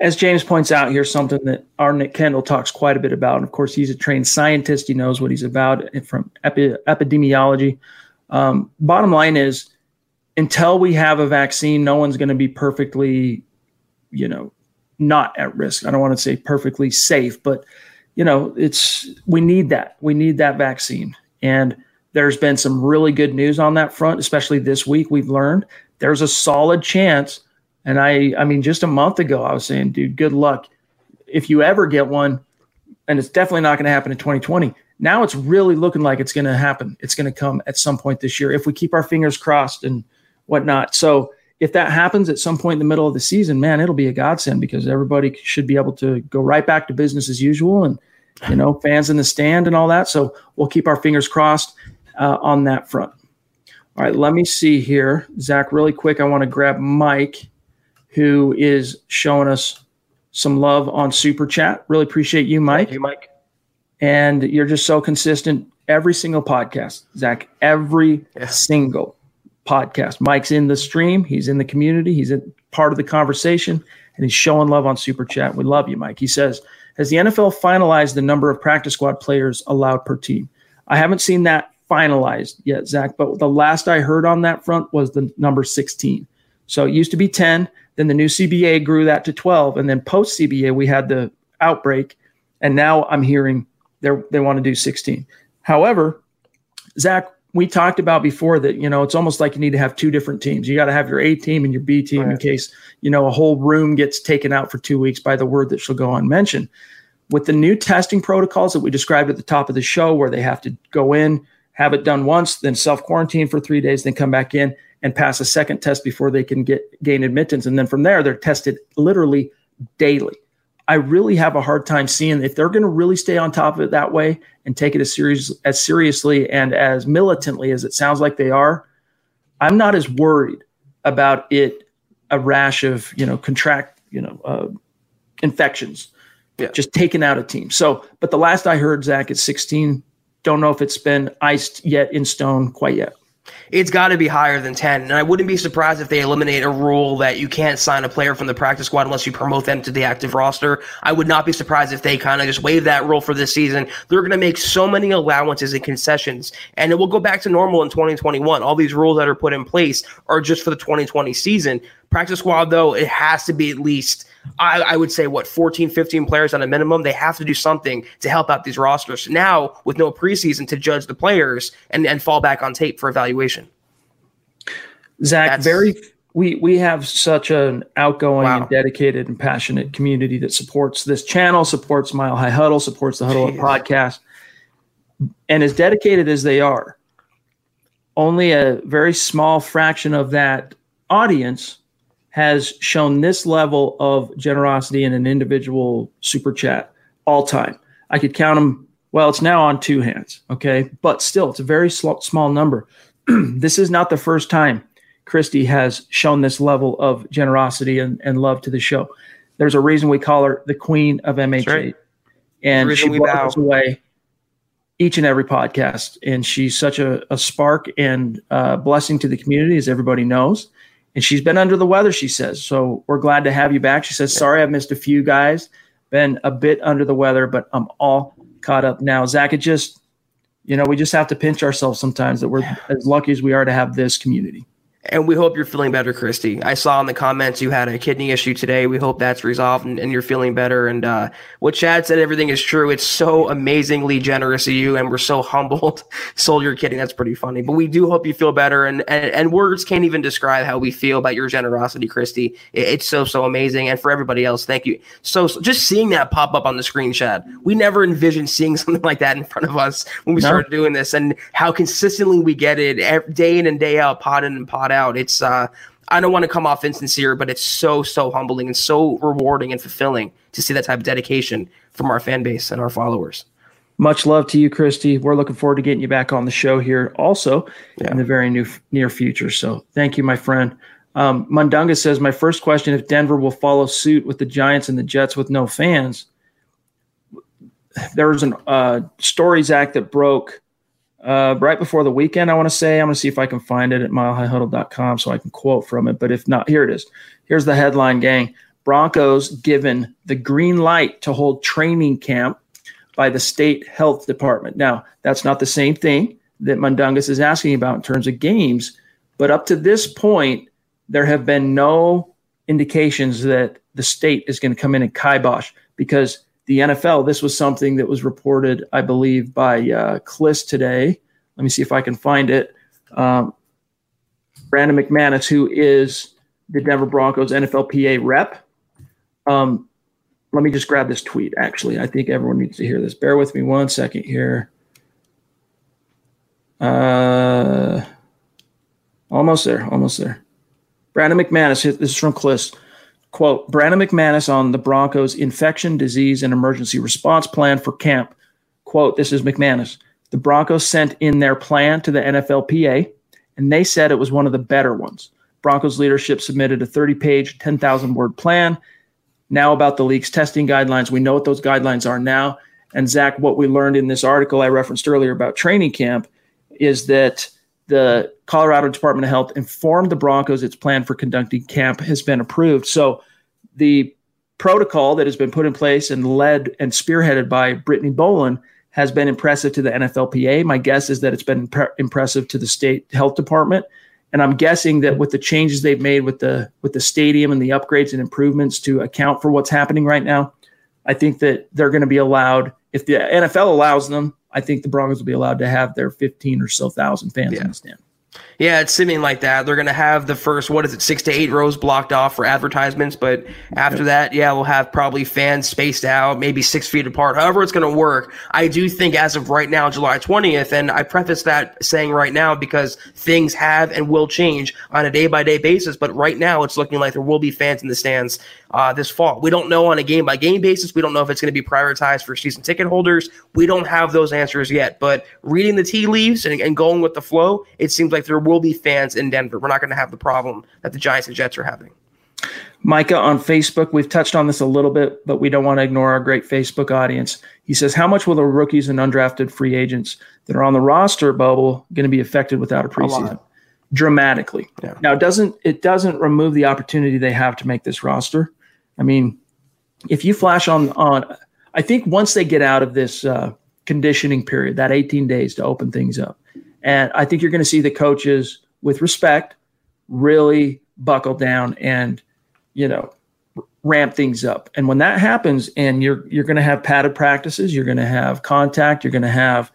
as James points out, here's something that our Nick Kendell talks quite a bit about. And of course, he's a trained scientist. He knows what he's about from epi- epidemiology. Um, bottom line is, until we have a vaccine, no one's going to be perfectly you know, not at risk. I don't want to say perfectly safe, but you know, it's we need that. We need that vaccine. And there's been some really good news on that front, especially this week. We've learned there's a solid chance. And I, I mean, just a month ago, I was saying, dude, good luck. If you ever get one, and it's definitely not going to happen in 2020. Now it's really looking like it's going to happen. It's going to come at some point this year if we keep our fingers crossed and whatnot. So if that happens at some point in the middle of the season, man, it'll be a godsend because everybody should be able to go right back to business as usual and, you know, fans in the stand and all that. So we'll keep our fingers crossed uh, on that front. All right, let me see here. Zack, really quick, I want to grab Mike, who is showing us some love on Super Chat. Really appreciate you, Mike. Thank you, Mike. And you're just so consistent every single podcast, Zack, every yeah. single podcast. Mike's in the stream, he's in the community, he's a part of the conversation, and he's showing love on Super Chat. We love you, Mike. He says, Has the NFL finalized the number of practice squad players allowed per team? I haven't seen that finalized yet, Zack, but the last I heard on that front was the number 16. So it used to be 10, then the new CBA grew that to 12, and then post CBA, we had the outbreak, and now I'm hearing they they want to do 16. However, Zack, we talked about before that you know it's almost like you need to have two different teams. You got to have your A team and your B team right. in case you know a whole room gets taken out for two weeks by the word that shall go unmentioned. With the new testing protocols that we described at the top of the show, where they have to go in, have it done once, then self quarantine for three days, then come back in and pass a second test before they can get gain admittance, and then from there they're tested literally daily. I really have a hard time seeing if they're going to really stay on top of it that way and take it as serious as seriously and as militantly as it sounds like they are. I'm not as worried about it a rash of you know contract you know uh, infections yeah. just taking out a team. So, but the last I heard, Zack, it's 16. Don't know if it's been iced yet in stone quite yet it's got to be higher than 10. And I wouldn't be surprised if they eliminate a rule that you can't sign a player from the practice squad unless you promote them to the active roster. I would not be surprised if they kind of just waive that rule for this season. They're going to make so many allowances and concessions, and it will go back to normal in 2021. All these rules that are put in place are just for the 2020 season. Practice squad, though, it has to be at least, I, I, would say, what, 14, 15 players on a minimum. They have to do something to help out these rosters. Now, with no preseason to judge the players and, and fall back on tape for evaluation. Zack, That's, very we we have such an outgoing wow. and dedicated and passionate community that supports this channel, supports Mile High Huddle, supports the Huddle Up podcast. And as dedicated as they are, only a very small fraction of that audience has shown this level of generosity in an individual super chat all time. I could count them. Well, it's now on two hands. Okay. But still, it's a very sl- small number. this is not the first time Christy has shown this level of generosity and, and love to the show. There's a reason we call her the queen of MHA. Right. And she blows away each and every podcast. And she's such a, a spark and uh, blessing to the community, as everybody knows and she's been under the weather, she says. So we're glad to have you back. She says, Sorry, I've missed a few guys, been a bit under the weather, but I'm all caught up now. Zack, it just, you know, we just have to pinch ourselves sometimes that we're as lucky as we are to have this community. And we hope you're feeling better, Christy. I saw in the comments you had a kidney issue today. We hope that's resolved and, and you're feeling better. And uh, what Chad said, everything is true. It's so amazingly generous of you, and we're so humbled. Sold your kidding. That's pretty funny. But we do hope you feel better. And, and, and words can't even describe how we feel about your generosity, Christy. It, it's so, so amazing. And for everybody else, thank you. So, so, just seeing that pop up on the screen, Chad, we never envisioned seeing something like that in front of us when we no. started doing this and how consistently we get it day in and day out, pot in and out. It's uh, I don't want to come off insincere, but it's so so humbling and so rewarding and fulfilling to see that type of dedication from our fan base and our followers. Much love to you, Christy. We're looking forward to getting you back on the show here also yeah. in the very new, near future. So thank you, my friend. Um, Mundungus says, My first question if Denver will follow suit with the Giants and the Jets with no fans. There was a uh, Stories Act that broke uh, right before the weekend, I want to say. I'm going to see if I can find it at milehighhuddle.com so I can quote from it. But if not, here it is. Here's the headline, gang. Broncos given the green light to hold training camp by the state health department. Now, that's not the same thing that Mundungus is asking about in terms of games, but up to this point, there have been no indications that the state is going to come in and kibosh because the NFL, this was something that was reported, I believe, by uh, today. Let me see if I can find it. Um, Brandon McManus, who is the Denver Broncos NFLPA rep. Um, let me just grab this tweet. Actually, I think everyone needs to hear this. Bear with me one second here. Uh, almost there. Almost there. Brandon McManus. This is from Klis. Quote: Brandon McManus on the Broncos infection, disease, and emergency response plan for camp. Quote: This is McManus. The Broncos sent in their plan to the NFLPA, and they said it was one of the better ones. Broncos leadership submitted a 30-page, 10,000-word plan now about the league's testing guidelines. We know what those guidelines are now. And Zack, what we learned in this article I referenced earlier about training camp is that the Colorado Department of Health informed the Broncos its plan for conducting camp has been approved. So the protocol that has been put in place and led and spearheaded by Brittany Bowlen has been impressive to the NFLPA. My guess is that it's been imp- impressive to the state health department. And I'm guessing that with the changes they've made with the with the stadium and the upgrades and improvements to account for what's happening right now, I think that they're going to be allowed if the NFL allows them. I think the Broncos will be allowed to have their 15 or so thousand fans yeah. in the stand. Yeah, it's seeming like that. They're going to have the first, what is it, six to eight rows blocked off for advertisements. But after that, yeah, we'll have probably fans spaced out, maybe six feet apart, however it's going to work. I do think as of right now, July 20th, and I preface that saying right now because things have and will change on a day by day basis. But right now, it's looking like there will be fans in the stands uh, this fall. We don't know on a game by game basis. We don't know if it's going to be prioritized for season ticket holders. We don't have those answers yet. But reading the tea leaves and, and going with the flow, it seems like there will be fans in Denver. We're not going to have the problem that the Giants and Jets are having. Micah on Facebook, we've touched on this a little bit, but we don't want to ignore our great Facebook audience. He says, How much will the rookies and undrafted free agents that are on the roster bubble going to be affected without a preseason? A Dramatically. Yeah. Now, it doesn't it doesn't remove the opportunity they have to make this roster. I mean, if you flash on on, I think once they get out of this uh, conditioning period, that 18 days to open things up, and I think you're going to see the coaches, with respect, really buckle down and, you know, ramp things up. And when that happens, and you're you're going to have padded practices, you're going to have contact, you're going to have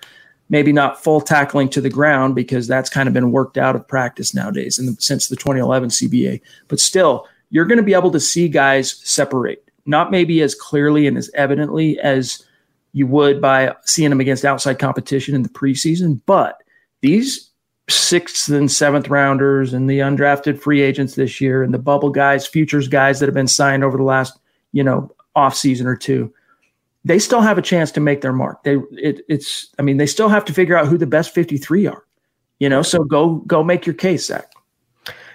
maybe not full tackling to the ground because that's kind of been worked out of practice nowadays and since the 2011 CBA. But still, you're going to be able to see guys separate, not maybe as clearly and as evidently as you would by seeing them against outside competition in the preseason. But these sixth and seventh rounders and the undrafted free agents this year and the bubble guys, futures guys that have been signed over the last, you know, off season or two, they still have a chance to make their mark. They it, it's I mean, they still have to figure out who the best 53 are. You know, so go go make your case, Zack.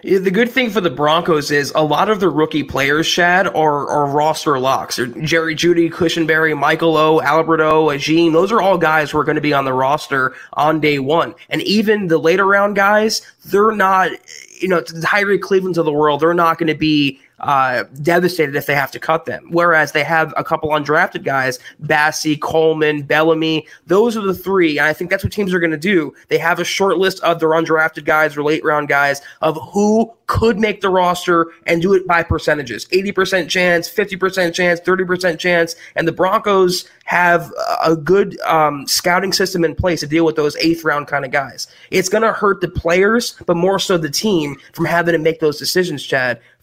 The good thing for the Broncos is a lot of the rookie players, Chad, are, are roster locks. Jerry Jeudy, Cushenberry, Michael O, Alberto, Agim, those are all guys who are going to be on the roster on day one. And even the later round guys, they're not, you know, the Tyrie Clevelands of the world, they're not going to be uh, devastated if they have to cut them. Whereas they have a couple undrafted guys, Bassey, Coleman, Bellamy. Those are the three. And I think that's what teams are going to do. They have a short list of their undrafted guys or late round guys of who could make the roster and do it by percentages 80% chance, 50% chance, 30% chance. And the Broncos have a good um, scouting system in place to deal with those eighth round kind of guys. It's going to hurt the players, but more so the team from having to make those decisions, Chad,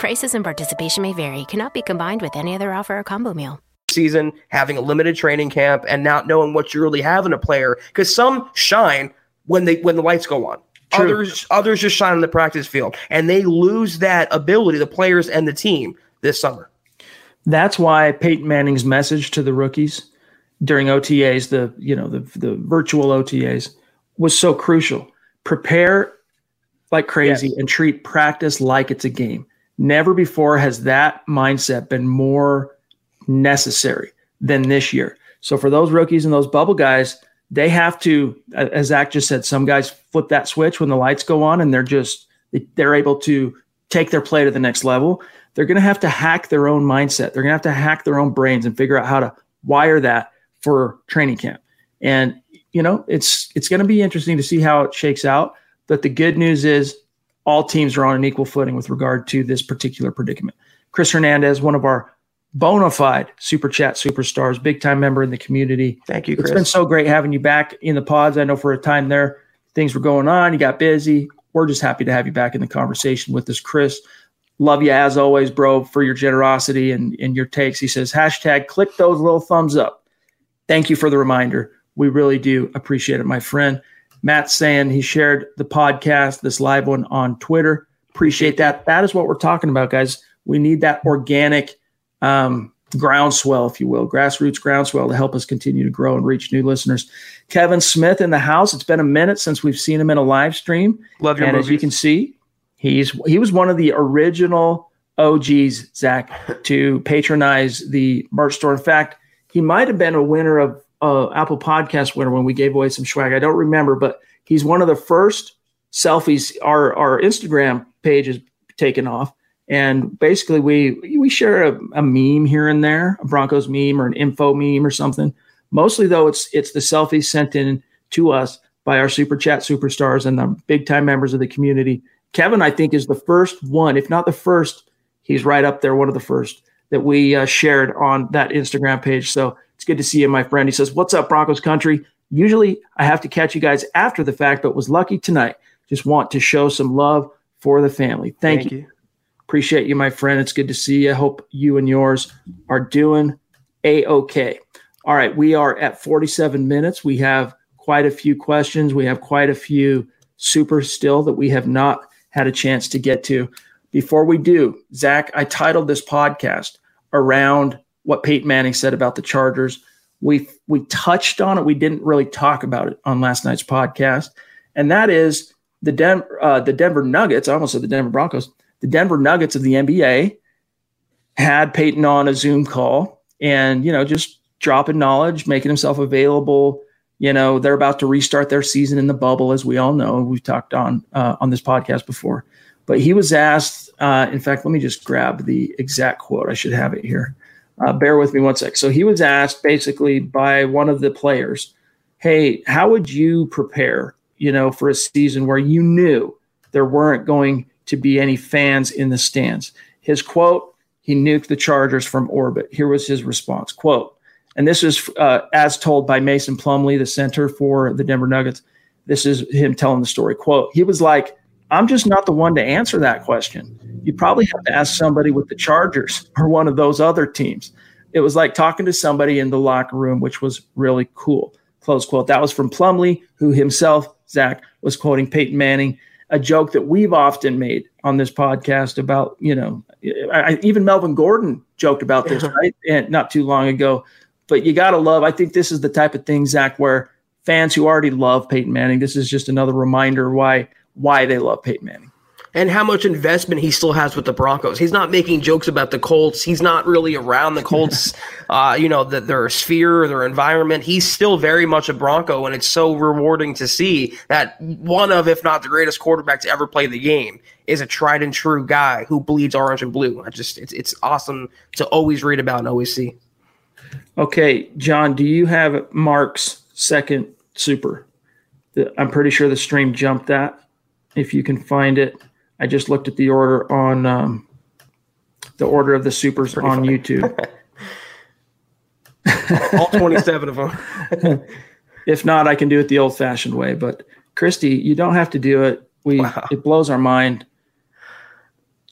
Prices and participation may vary, cannot be combined with any other offer or combo meal. Season, having a limited training camp, and not knowing what you really have in a player. Because some shine when they when the lights go on. True. Others others just shine on the practice field, and they lose that ability, the players and the team, this summer. That's why Peyton Manning's message to the rookies during OTAs, the you know the the virtual OTAs, was so crucial. Prepare like crazy Yes. and treat practice like it's a game. Never before has that mindset been more necessary than this year. So for those rookies and those bubble guys, they have to, as Zack just said, some guys flip that switch when the lights go on and they're just they're able to take their play to the next level. They're going to have to hack their own mindset. They're going to have to hack their own brains and figure out how to wire that for training camp. And you know, it's it's going to be interesting to see how it shakes out. But the good news is all teams are on an equal footing with regard to this particular predicament. Chris Hernandez, one of our bona fide super chat superstars, big time member in the community. Thank you, It's Chris. been so great having you back in the pods. I know for a time there, things were going on. You got busy. We're just happy to have you back in the conversation with us, Chris. Love you as always, bro, for your generosity and, and your takes. He says, hashtag click those little thumbs up. Thank you for the reminder. We really do appreciate it, my friend. Matt's saying he shared the podcast, this live one on Twitter. Appreciate that. That is what we're talking about, guys. We need that organic um, groundswell, if you will, grassroots groundswell to help us continue to grow and reach new listeners. Kevin Smith in the house. It's been a minute since we've seen him in a live stream. Love your and as you can see, he's he was one of the original OGs, Zack, to patronize the merch store. In fact, he might have been a winner of uh, Apple Podcast winner when we gave away some swag. I don't remember, but he's one of the first selfies our our Instagram page is taken off. And basically, we we share a, a meme here and there, a Broncos meme or an info meme or something. Mostly, though, it's it's the selfies sent in to us by our super chat superstars and the big time members of the community. Kevin, I think, is the first one, if not the first. He's right up there, one of the first that we uh, shared on that Instagram page. So it's good to see you, my friend. He says, "What's up, Broncos country?" Usually, I have to catch you guys after the fact, but was lucky tonight. Just want to show some love for the family. Thank, Thank you. you. Appreciate you, my friend. It's good to see you. I hope you and yours are doing a okay. All right, we are at 47 minutes. We have quite a few questions. We have quite a few super still that we have not had a chance to get to. Before we do, Zack, I titled this podcast around what Peyton Manning said about the Chargers. We we touched on it. We didn't really talk about it on last night's podcast, and that is the Den- uh, the Denver Nuggets. I almost said the Denver Broncos. The Denver Nuggets of the NBA had Peyton on a Zoom call, and you know just dropping knowledge, making himself available. You know they're about to restart their season in the bubble, as we all know. We've talked on uh, on this podcast before, but he was asked. Uh, in fact, let me just grab the exact quote. I should have it here. Uh, bear with me one sec. So he was asked basically by one of the players, "Hey, how would you prepare? You know, for a season where you knew there weren't going to be any fans in the stands?" His quote: "He nuked the Chargers from orbit." Here was his response: "Quote." And this is uh, as told by Mason Plumlee, the center for the Denver Nuggets. This is him telling the story. Quote, he was like, I'm just not the one to answer that question. You probably have to ask somebody with the Chargers or one of those other teams. It was like talking to somebody in the locker room, which was really cool. Close quote. That was from Plumlee, who himself, Zack, was quoting Peyton Manning, a joke that we've often made on this podcast about, you know, I, even Melvin Gordon joked about this, right? And not too long ago. But you got to love, I think this is the type of thing, Zack, where fans who already love Peyton Manning, this is just another reminder why why they love Peyton Manning. and how much investment he still has with the Broncos. He's not making jokes about the Colts. He's not really around the Colts, uh, you know, the, their sphere, their environment. He's still very much a Bronco, and it's so rewarding to see that one of, if not the greatest quarterback to ever play the game, is a tried and true guy who bleeds orange and blue. I just, it's, it's awesome to always read about and always see. Okay, John, do you have Mark's second super? I'm pretty sure the stream jumped that. If you can find it, I just looked at the order on um, the order of the supers on funny. YouTube. All 27 of them. if not, I can do it the old-fashioned way. But Christy, you don't have to do it. We it blows our mind.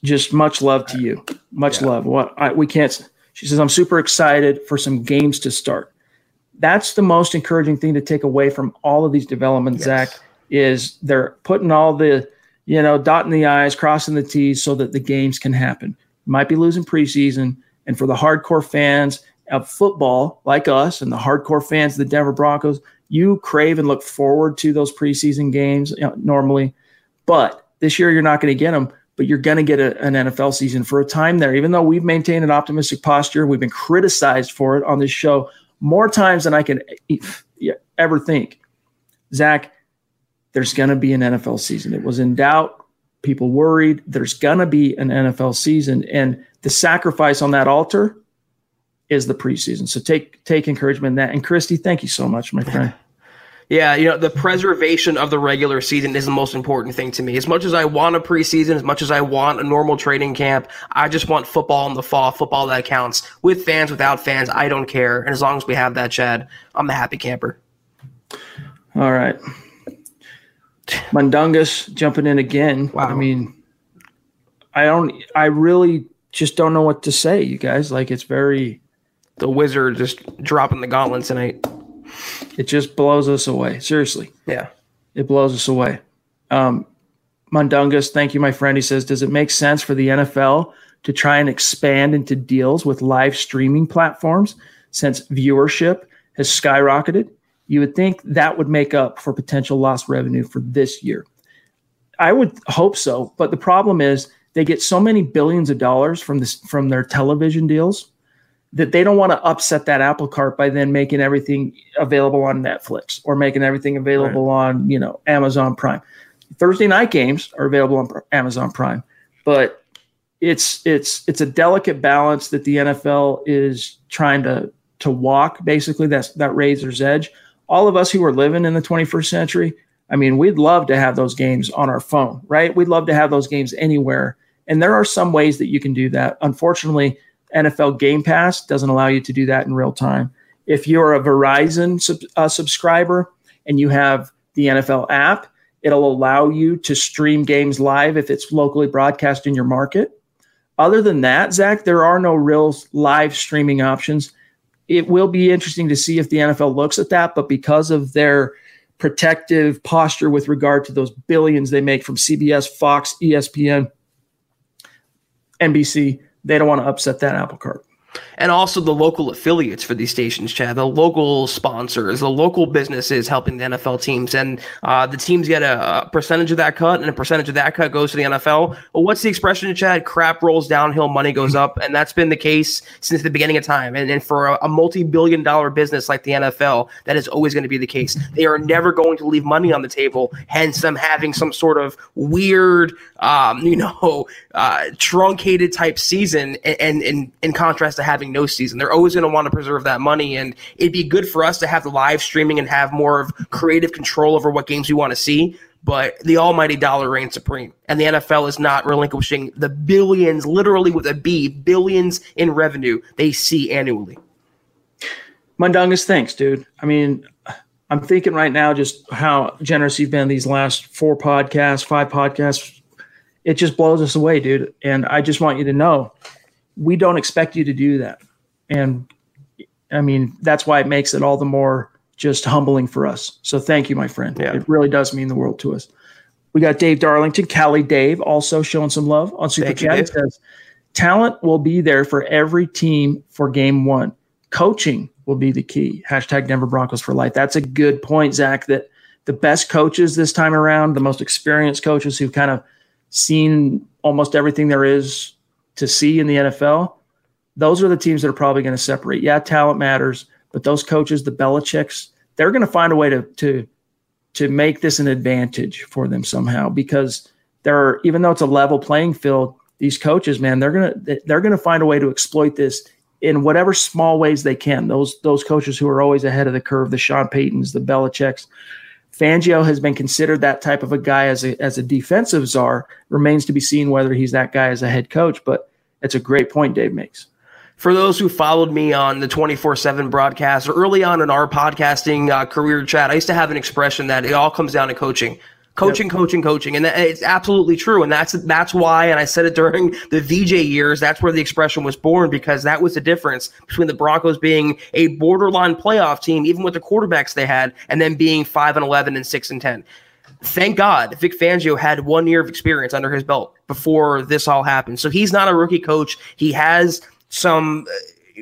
just much love to you. Much love. What I, we can't. She says, I'm super excited for some games to start. That's the most encouraging thing to take away from all of these developments, Zack, is they're putting all the, you know, dotting the I's, crossing the T's so that the games can happen. Might be losing preseason. And for the hardcore fans of football like us and the hardcore fans of the Denver Broncos, you crave and look forward to those preseason games you know, normally. But this year, you're not going to get them but you're going to get a, an NFL season for a time there. Even though we've maintained an optimistic posture, we've been criticized for it on this show more times than I can ever think. Zack, there's going to be an NFL season. It was in doubt. People worried. There's going to be an NFL season, and the sacrifice on that altar is the preseason. So take take encouragement in that. And Christy, thank you so much, my friend. Yeah, you know, the preservation of the regular season is the most important thing to me. As much as I want a preseason, as much as I want a normal training camp, I just want football in the fall, football that counts. With fans, without fans, I don't care. And as long as we have that, Chad, I'm a happy camper. All right. Mundungus jumping in again. Wow. I mean, I don't, I really just don't know what to say, you guys. Like, it's very. The wizard just dropping the gauntlet tonight. It just blows us away. Seriously. Yeah. It blows us away. Um, Mundungus, thank you, my friend. He says, Does it make sense for the NFL to try and expand into deals with live streaming platforms since viewership has skyrocketed? You would think that would make up for potential lost revenue for this year. I would hope so, but the problem is they get so many billions of dollars from this from their television deals that they don't want to upset that apple cart by then making everything available on Netflix or making everything available right. on, you know, Amazon Prime. Thursday night games are available on Amazon Prime, but it's it's it's a delicate balance that the NFL is trying to to walk basically that's that razor's edge. All of us who are living in the 21st century, I mean, we'd love to have those games on our phone, right? We'd love to have those games anywhere. And there are some ways that you can do that. Unfortunately, NFL Game Pass doesn't allow you to do that in real time. If you're a Verizon sub, uh, subscriber and you have the NFL app, it'll allow you to stream games live if it's locally broadcast in your market. Other than that, Zack, there are no real live streaming options. It will be interesting to see if the NFL looks at that, but because of their protective posture with regard to those billions they make from CBS, Fox, ESPN, NBC, they don't want to upset that apple cart and also the local affiliates for these stations, Chad, the local sponsors, the local businesses helping the NFL teams, and uh, the teams get a, a, percentage of that cut, and a percentage of that cut goes to the NFL. Well, what's the expression, Chad? Crap rolls downhill, money goes up, and that's been the case since the beginning of time. And, and for a, a multi-billion-dollar business like the NFL, that is always going to be the case. They are never going to leave money on the table. Hence, them having some sort of weird, um, you know, uh, truncated type season, and, in contrast to having no season. They're always going to want to preserve that money, and it'd be good for us to have the live streaming and have more of creative control over what games we want to see. But the almighty dollar reigns supreme, and the NFL is not relinquishing the billions, literally with a B, billions in revenue they see annually. Mundungus, thanks, dude. I mean, I'm thinking right now just how generous you've been these last four podcasts, five podcasts. It just blows us away, dude. And I just want you to know we don't expect you to do that. And I mean, that's why it makes it all the more just humbling for us. So thank you, my friend. Yeah. It really does mean the world to us. We got Dave Darlington, Cali Dave, also showing some love on Super thank Chat. You, says, talent will be there for every team for game one. Coaching will be the key. Hashtag Denver Broncos for life. That's a good point, Zack, that the best coaches this time around, the most experienced coaches who've kind of seen almost everything there is to see in the NFL, those are the teams that are probably going to separate. Yeah, talent matters, but those coaches, the Belichick's, they're going to find a way to to to make this an advantage for them somehow because they're even though it's a level playing field, these coaches, man, they're gonna they're gonna find a way to exploit this in whatever small ways they can. Those those coaches who are always ahead of the curve, the Sean Paytons, the Belichick's, Fangio has been considered that type of a guy as a as a defensive czar. Remains to be seen whether he's that guy as a head coach, but it's a great point Dave makes. For those who followed me on the 24 7 broadcast or early on in our podcasting uh, career Chad, I used to have an expression that it all comes down to coaching Coaching, yep. coaching, coaching, and that, it's absolutely true. And that's that's why, and I said it during the VJ years. That's where the expression was born because that was the difference between the Broncos being a borderline playoff team, even with the quarterbacks they had, and then being five and eleven and six and ten. Thank God Vic Fangio had one year of experience under his belt before this all happened. So he's not a rookie coach. He has some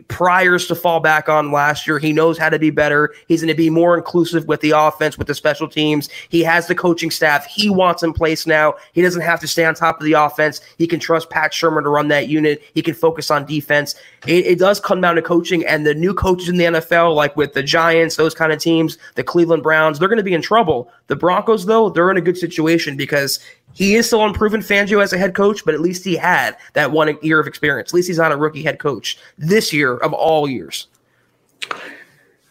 priors to fall back on last year. He knows how to be better. He's going to be more inclusive with the offense, with the special teams. He has the coaching staff he wants in place now. He doesn't have to stay on top of the offense. He can trust Pat Shurmur to run that unit. He can focus on defense. It, it does come down to coaching, and the new coaches in the NFL, like with the Giants, those kind of teams, the Cleveland Browns, they're going to be in trouble. The Broncos, though, they're in a good situation because he is still unproven Fangio as a head coach, but at least he had that one year of experience. At least he's not a rookie head coach this year of all years.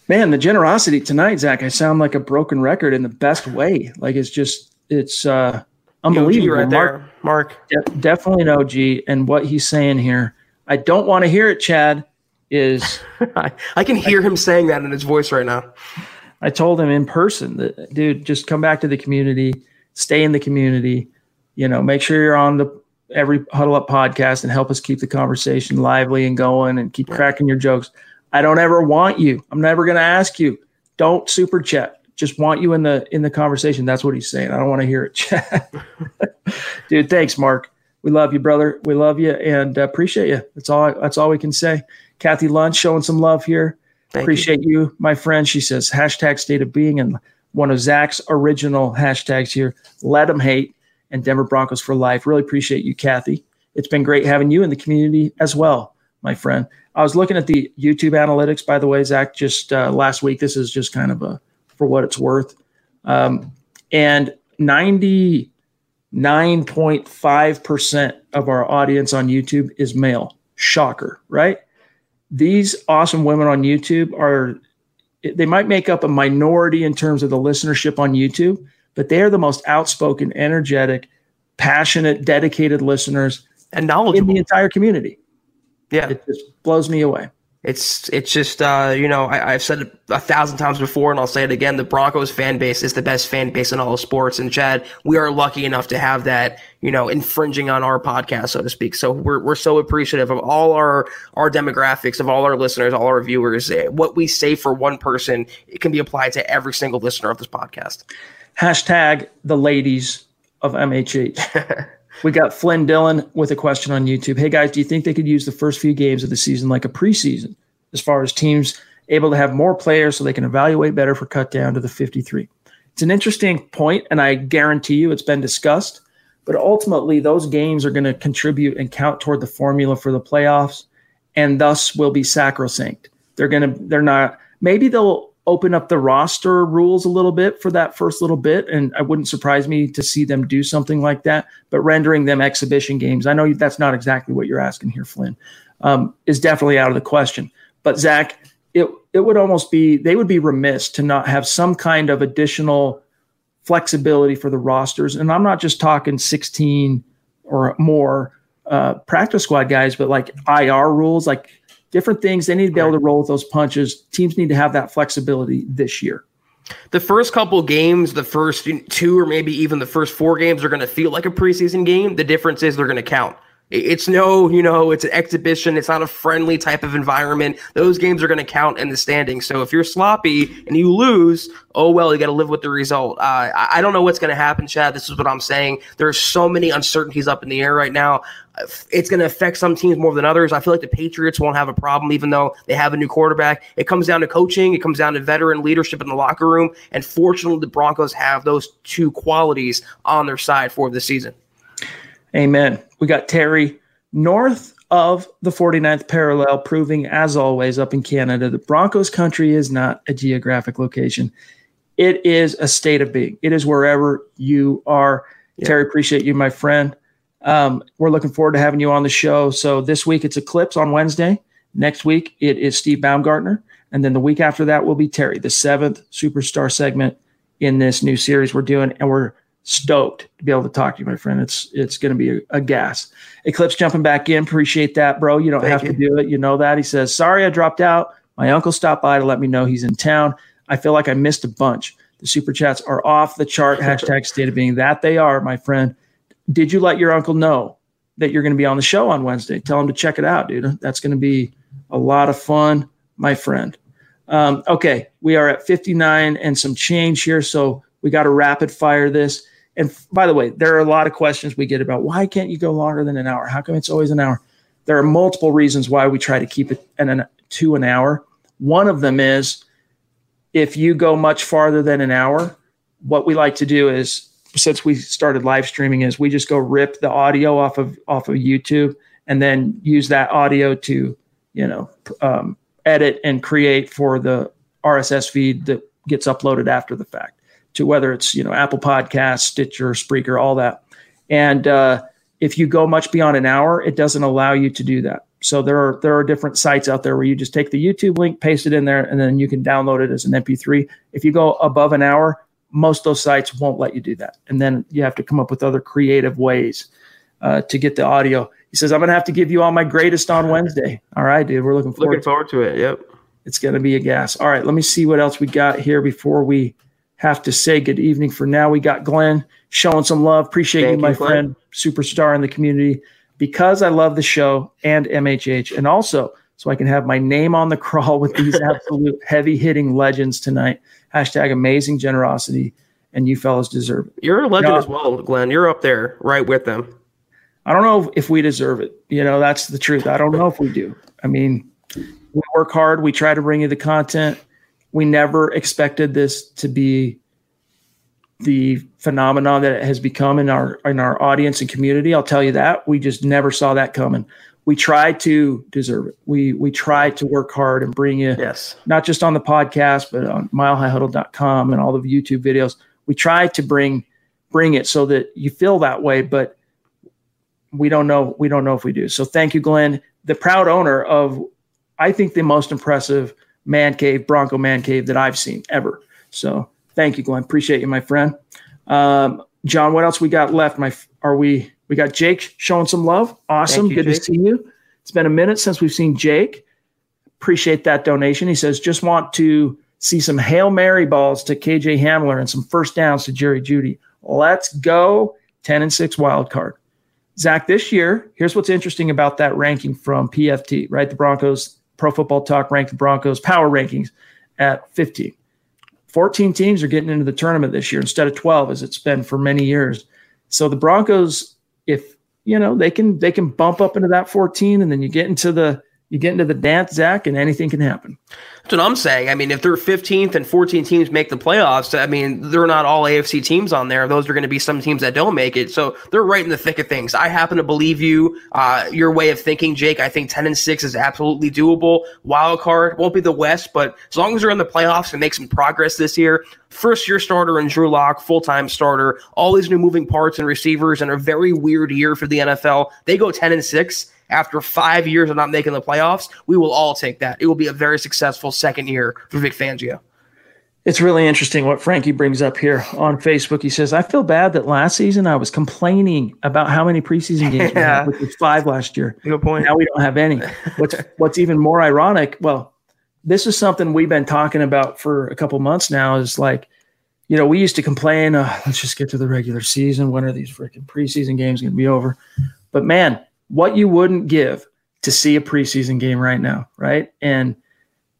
Man, the generosity tonight, Zack. I sound like a broken record in the best way. Like it's just, it's uh, unbelievable. right Mark, there, Mark. De- definitely an OG. And what he's saying here, I don't want to hear it, Chad. Is I, I can hear him saying that in his voice right now. I told him in person that, dude, just come back to the community, stay in the community you know, make sure you're on the every huddle up podcast and help us keep the conversation lively and going and keep cracking your jokes. I don't ever want you. I'm never going to ask you. Don't super chat. Just want you in the in the conversation. That's what he's saying. I don't want to hear it Chad. Dude, thanks, Mark. We love you, brother. We love you and appreciate you. That's all. That's all we can say. Kathy Lunch showing some love here. Thank appreciate you. you, my friend. She says hashtag state of being and one of Zack's original hashtags here. Let them hate and Denver Broncos for life. Really appreciate you, Kathy. It's been great having you in the community as well, my friend. I was looking at the YouTube analytics, by the way, Zack, just uh, last week. This is just kind of a for what it's worth. Um, and 99.5% of our audience on YouTube is male. Shocker, right? These awesome women on YouTube are, they might make up a minority in terms of the listenership on YouTube, but they are the most outspoken, energetic, passionate, dedicated listeners and knowledgeable in the entire community. Yeah, it just blows me away. It's it's just uh, you know I, have said it a thousand times before and I'll say it again. The Broncos fan base is the best fan base in all of sports. And Chad, we are lucky enough to have that you know infringing on our podcast, so to speak. So we're we're so appreciative of all our our demographics, of all our listeners, all our viewers. What we say for one person, it can be applied to every single listener of this podcast. Hashtag the ladies of MHH. we got Flynn Dillon with a question on YouTube. Hey guys, do you think they could use the first few games of the season like a preseason as far as teams able to have more players so they can evaluate better for cut down to the 53? It's an interesting point, and I guarantee you it's been discussed. But ultimately, those games are going to contribute and count toward the formula for the playoffs, and thus will be sacrosanct. They're going to, they're not, maybe they'll open up the roster rules a little bit for that first little bit. And I wouldn't surprise me to see them do something like that, but rendering them exhibition games. I know that's not exactly what you're asking here, Flynn, um, is definitely out of the question. But Zack, it, it would almost be, they would be remiss to not have some kind of additional flexibility for the rosters. And I'm not just talking 16 or more uh, practice squad guys, but like IR rules, like different things. They need to be able to roll with those punches. Teams need to have that flexibility this year. The first couple games, the first two or maybe even the first four games are going to feel like a preseason game. The difference is they're going to count. It's no, you know, it's an exhibition. It's not a friendly type of environment. Those games are going to count in the standings. So if you're sloppy and you lose, oh well, you got to live with the result. Uh, I don't know what's going to happen, Chad. This is what I'm saying. There's so many uncertainties up in the air right now. It's going to affect some teams more than others. I feel like the Patriots won't have a problem, even though they have a new quarterback. It comes down to coaching. It comes down to veteran leadership in the locker room. And fortunately, the Broncos have those two qualities on their side for the season. Amen. We got Terry north of the 49th parallel, proving, as always, up in Canada, the Broncos country is not a geographic location. It is a state of being. It is wherever you are. Yeah. Terry, appreciate you, my friend. Um, we're looking forward to having you on the show. So this week it's Eclipse on Wednesday. Next week it is Steve Baumgartner. And then the week after that will be Terry, the seventh superstar segment in this new series we're doing. And we're stoked to be able to talk to you, my friend. It's it's going to be a, a, gas. Eclipse jumping back in. Appreciate that, bro. You don't Thank have you. to do it. You know that. He says, "Sorry, I dropped out. My uncle stopped by to let me know he's in town. I feel like I missed a bunch. The super chats are off the chart. Hashtag state of being. That they are, my friend. Did you let your uncle know that you're going to be on the show on Wednesday? Tell him to check it out, dude. That's going to be a lot of fun, my friend. Um, okay, we are at 59 and some change here, so we got to rapid fire this. And by the way, there are a lot of questions we get about why can't you go longer than an hour? How come it's always an hour? There are multiple reasons why we try to keep it an, an, to an hour. One of them is if you go much farther than an hour, what we like to do is since we started live streaming is we just go rip the audio off of off of YouTube and then use that audio to you know um, edit and create for the RSS feed that gets uploaded after the fact to whether it's you know Apple Podcasts, Stitcher, Spreaker, all that. And uh, if you go much beyond an hour, it doesn't allow you to do that. So there are there are different sites out there where you just take the YouTube link, paste it in there, and then you can download it as an MP3. If you go above an hour, most those sites won't let you do that, and then you have to come up with other creative ways uh, to get the audio. He says, "I'm going to have to give you all my greatest on Wednesday." All right, dude, we're looking forward. Looking forward to it. Yep, it's going to be a gas. All right, let me see what else we got here before we have to say good evening for now. We got Glenn showing some love. Appreciate Thank you, my you, friend, superstar in the community, because I love the show and MHH, and also so I can have my name on the crawl with these absolute heavy hitting legends tonight. Hashtag amazing generosity, and you fellas deserve it. You're a legend as well, Glenn. You're up there right with them. I don't know if we deserve it. You know, that's the truth. I don't know if we do. I mean, we work hard. We try to bring you the content. We never expected this to be the phenomenon that it has become in our in our audience and community. I'll tell you that. We just never saw that coming. We try to deserve it. We we try to work hard and bring you yes. not just on the podcast, but on milehighhuddle.com and all the YouTube videos. We try to bring bring it so that you feel that way, but we don't know we don't know if we do. So thank you, Glenn, the proud owner of I think the most impressive man cave, Bronco man cave that I've seen ever. So thank you, Glenn. Appreciate you, my friend. Um, John, what else we got left? My are we we got Jake showing some love. Awesome. You, Good to see you. It's been a minute since we've seen Jake. Appreciate that donation. He says, just want to see some Hail Mary balls to KJ Hamler and some first downs to Jerry Jeudy. Let's go 10 and 6 wild card. Zack, this year, here's what's interesting about that ranking from PFT, right? The Broncos, Pro Football Talk ranked the Broncos power rankings at 15. 14 teams are getting into the tournament this year instead of 12 as it's been for many years. So the Broncos, if you know, they can they can bump up into that 14 and then you get into the you get into the dance, Zack, and anything can happen. That's what I'm saying. I mean, if they're 15th and 14 teams make the playoffs, I mean, they're not all AFC teams on there. Those are going to be some teams that don't make it. So they're right in the thick of things. I happen to believe you, uh, your way of thinking, Jake. I think 10 and 6 is absolutely doable. Wild card won't be the West, but as long as they're in the playoffs and make some progress this year, first year starter and Drew Lock, full time starter, all these new moving parts and receivers, and a very weird year for the NFL. They go 10 and 6 after five years of not making the playoffs, we will all take that. It will be a very successful second year for Vic Fangio. It's really interesting what Frankie brings up here on Facebook. He says, I feel bad that last season I was complaining about how many preseason games we had, which was five last year. Good point. Now we don't have any. What's what's even more ironic, well, this is something we've been talking about for a couple months now, is like, you know, we used to complain, uh, let's just get to the regular season. When are these freaking preseason games going to be over? But man, what you wouldn't give to see a preseason game right now, right? And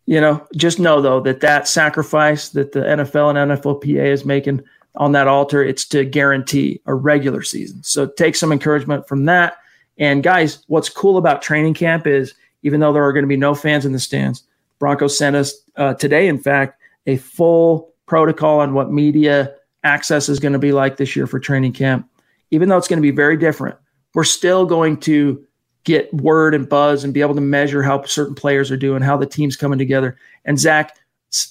you know, just know though that that sacrifice that the NFL and NFLPA is making on that altar, it's to guarantee a regular season. So take some encouragement from that. And guys, what's cool about training camp is even though there are going to be no fans in the stands, Broncos sent us uh, today, in fact, a full protocol on what media access is going to be like this year for training camp. Even though it's going to be very different, we're still going to get word and buzz and be able to measure how certain players are doing, how the team's coming together. And Zack,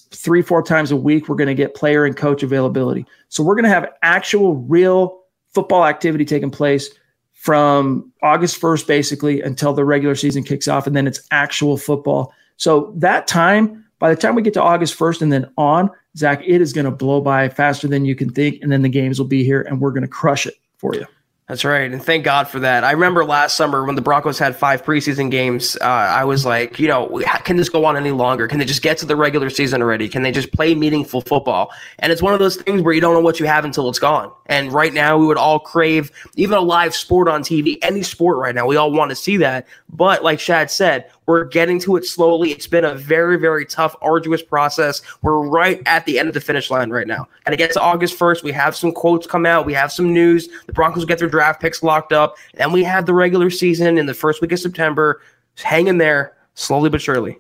three, four times a week, we're going to get player and coach availability. So we're going to have actual, real football activity taking place from August 1st, basically, until the regular season kicks off. And then it's actual football. So that time, by the time we get to August 1st and then on, Zack, it is going to blow by faster than you can think. And then the games will be here and we're going to crush it for you. That's right, and thank God for that. I remember last summer when the Broncos had five preseason games. Uh, I was like, you know, can this go on any longer? Can they just get to the regular season already? Can they just play meaningful football? And it's one of those things where you don't know what you have until it's gone. And right now, we would all crave even a live sport on TV, any sport right now. We all want to see that. But like Chad said, we're getting to it slowly. It's been a very, very tough, arduous process. We're right at the end of the finish line right now. And it gets to August 1st. We have some quotes come out. We have some news. The Broncos get their draft picks locked up. And we have the regular season in the first week of September. Just hang in there, slowly but surely.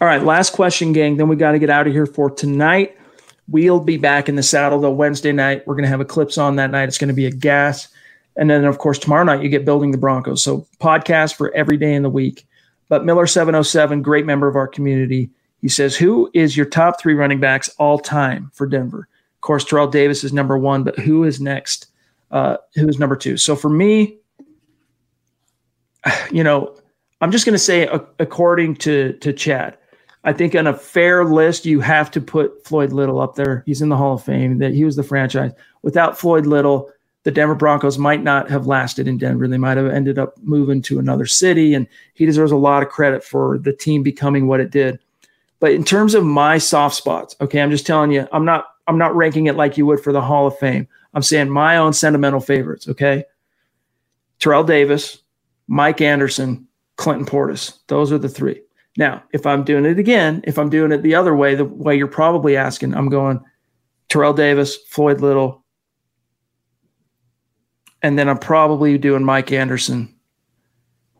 All right, last question, gang. Then we got to get out of here for tonight. We'll be back in the saddle though Wednesday night. We're going to have Eclipse on that night. It's going to be a gas. And then, of course, tomorrow night you get Building the Broncos. So, podcast for every day in the week. But Miller707, great member of our community, he says, Who is your top three running backs all time for Denver? Of course, Terrell Davis is number one, but who is next? Uh, who is number two? So for me, you know, I'm just going to say, according to to Chad, I think on a fair list, you have to put Floyd Little up there. He's in the Hall of Fame. That he was the franchise. Without Floyd Little, the Denver Broncos might not have lasted in Denver. They might have ended up moving to another city, and he deserves a lot of credit for the team becoming what it did. But in terms of my soft spots, okay, I'm just telling you, I'm not I'm not ranking it like you would for the Hall of Fame. I'm saying my own sentimental favorites, okay? Terrell Davis, Mike Anderson, Clinton Portis. Those are the three. Now, if I'm doing it again, if I'm doing it the other way, the way you're probably asking, I'm going Terrell Davis, Floyd Little, and then I'm probably doing Mike Anderson.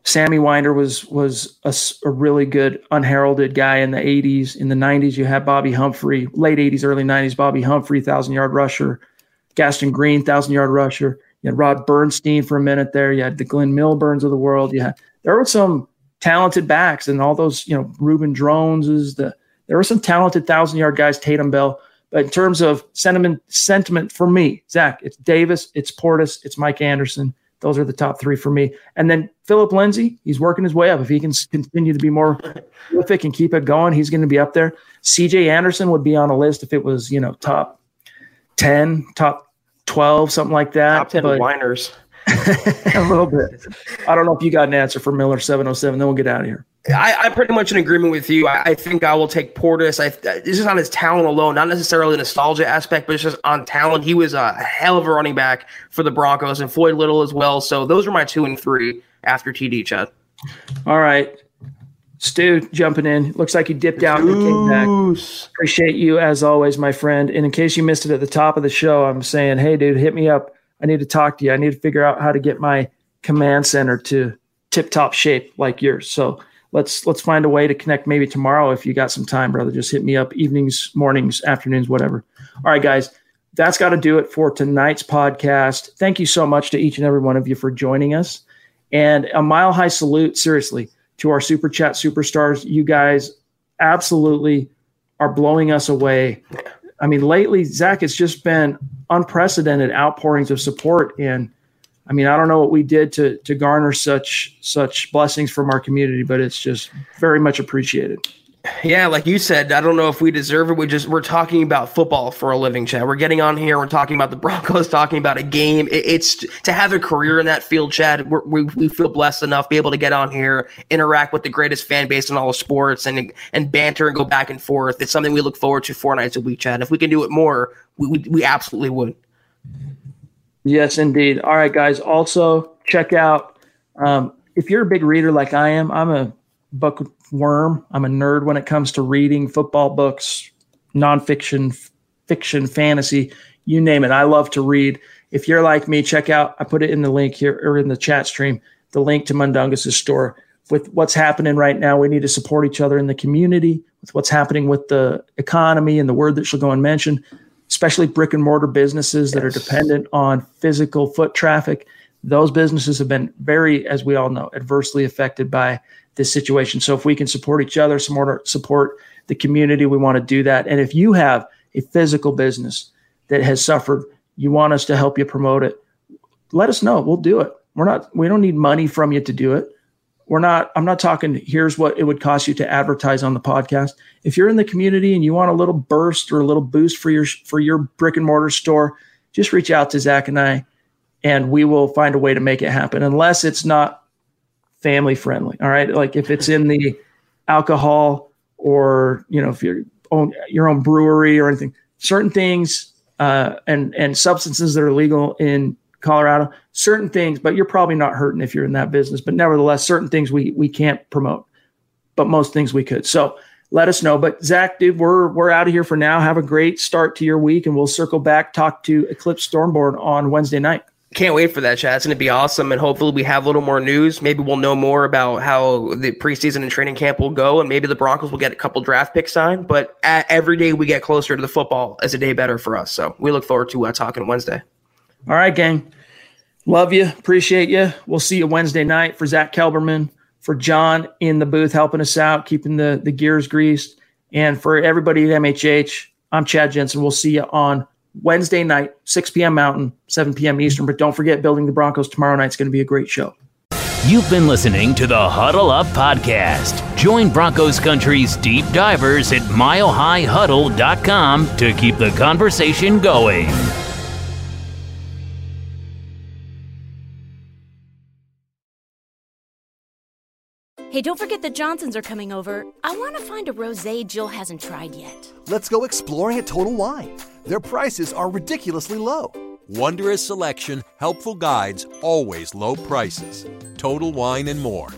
Sammy Winder was was a, a, really good unheralded guy in the 80s. In the 90s, you had Bobby Humphrey, late 80s, early 90s, Bobby Humphrey, thousand yard rusher, Gaston Green, thousand yard rusher. You had Rod Bernstine for a minute there. You had the Glyn Milburns of the world. Had there were some talented backs and all those, you know, Reuben Droughnses. The there were some talented thousand yard guys, Tatum Bell. But in terms of sentiment, sentiment for me, Zack, it's Davis, it's Portis, it's Mike Anderson. Those are the top three for me. And then Philip Lindsay, he's working his way up. If he can continue to be more prolific and keep it going, he's going to be up there. CJ Anderson would be on a list if it was, you know, top 10, top 12, something like that. Top 10 but, whiners. a little bit. I don't know if you got an answer for Miller 707. Then we'll get out of here. I, am pretty much in agreement with you. I, I, think I will take Portis. I, this is on his talent alone, not necessarily the nostalgia aspect, but it's just on talent. He was a hell of a running back for the Broncos and Floyd Little as well. So those are my two and three after TD Chad. All right. Stu jumping in. Looks like you dipped out and came back. Appreciate you as always, my friend. And in case you missed it at the top of the show, I'm saying, hey, dude, hit me up. I need to talk to you. I need to figure out how to get my command center to tip top shape like yours. So let's let's find a way to connect maybe tomorrow if you got some time, brother. Just hit me up evenings, mornings, afternoons, whatever. All right, guys. That's got to do it for tonight's podcast. Thank you so much to each and every one of you for joining us. And a mile high salute, seriously, to our super chat superstars. You guys absolutely are blowing us away. I mean, lately, Zack, it's just been unprecedented outpourings of support and I mean, I don't know what we did to to garner such such blessings from our community, but it's just very much appreciated. Yeah, like you said, I don't know if we deserve it. We just we're talking about football for a living, Chad. We're getting on here. We're talking about the Broncos, talking about a game. It, it's to have a career in that field, Chad. we we feel blessed enough be able to get on here, interact with the greatest fan base in all of sports, and and banter and go back and forth. It's something we look forward to four nights a week, Chad. If we can do it more, we we, we absolutely would. Yes, indeed. All right, guys. Also, check out um, if you're a big reader like I am. I'm a bookworm. I'm a nerd when it comes to reading football books, nonfiction, fiction, fantasy, you name it. I love to read. If you're like me, check out. I put it in the link here or in the chat stream. The link to Mundungus' store. With what's happening right now, we need to support each other in the community. With what's happening with the economy and the word that shall go unmentioned, especially brick and mortar businesses that are dependent on physical foot traffic. Those businesses have been very, as we all know, adversely affected by this situation. So if we can support each other, support support the community, we want to do that. And if you have a physical business that has suffered, you want us to help you promote it, let us know. We'll do it. We're not we don't need money from you to do it we're not i'm not talking here's what it would cost you to advertise on the podcast if you're in the community and you want a little burst or a little boost for your for your brick and mortar store just reach out to zack and i and we will find a way to make it happen, unless it's not family friendly. All right, like if it's in the alcohol or you know if you're own your own brewery or anything, certain things uh, and and substances that are legal in Colorado, certain things, but you're probably not hurting if you're in that business. But nevertheless, certain things we we can't promote, but most things we could. So let us know. But Zack, dude, we're we're out of here for now. Have a great start to your week, and we'll circle back talk to Eclipse Stormboard on Wednesday night. Can't wait for that, Chad. It's going to be awesome. And hopefully, we have a little more news. Maybe we'll know more about how the preseason and training camp will go. And maybe the Broncos will get a couple draft picks signed. But every day we get closer to the football is a day better for us. So we look forward to uh, talking Wednesday. All right, gang. Love you. Appreciate you. We'll see you Wednesday night for Zack Kelberman, for John in the booth helping us out, keeping the, the gears greased. And for everybody at MHH, I'm Chad Jensen. We'll see you on Wednesday night, 6 p.m. Mountain, 7 p.m. Eastern. But don't forget, Building the Broncos tomorrow night is going to be a great show. You've been listening to the Huddle Up Podcast. Join Broncos Country's deep divers at milehighhuddle.com to keep the conversation going. Hey, don't forget the Johnsons are coming over. I want to find a rosé Jill hasn't tried yet. Let's go exploring at Total Wine. Their prices are ridiculously low. Wondrous selection, helpful guides, always low prices. Total Wine and more.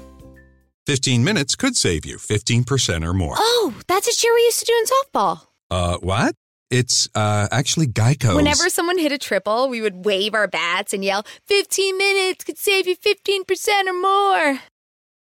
15 minutes could save you 15% or more. Oh, that's a cheer we used to do in softball. Uh, what? It's uh, actually Geico. Whenever someone hit a triple, we would wave our bats and yell, 15 minutes could save you 15% or more.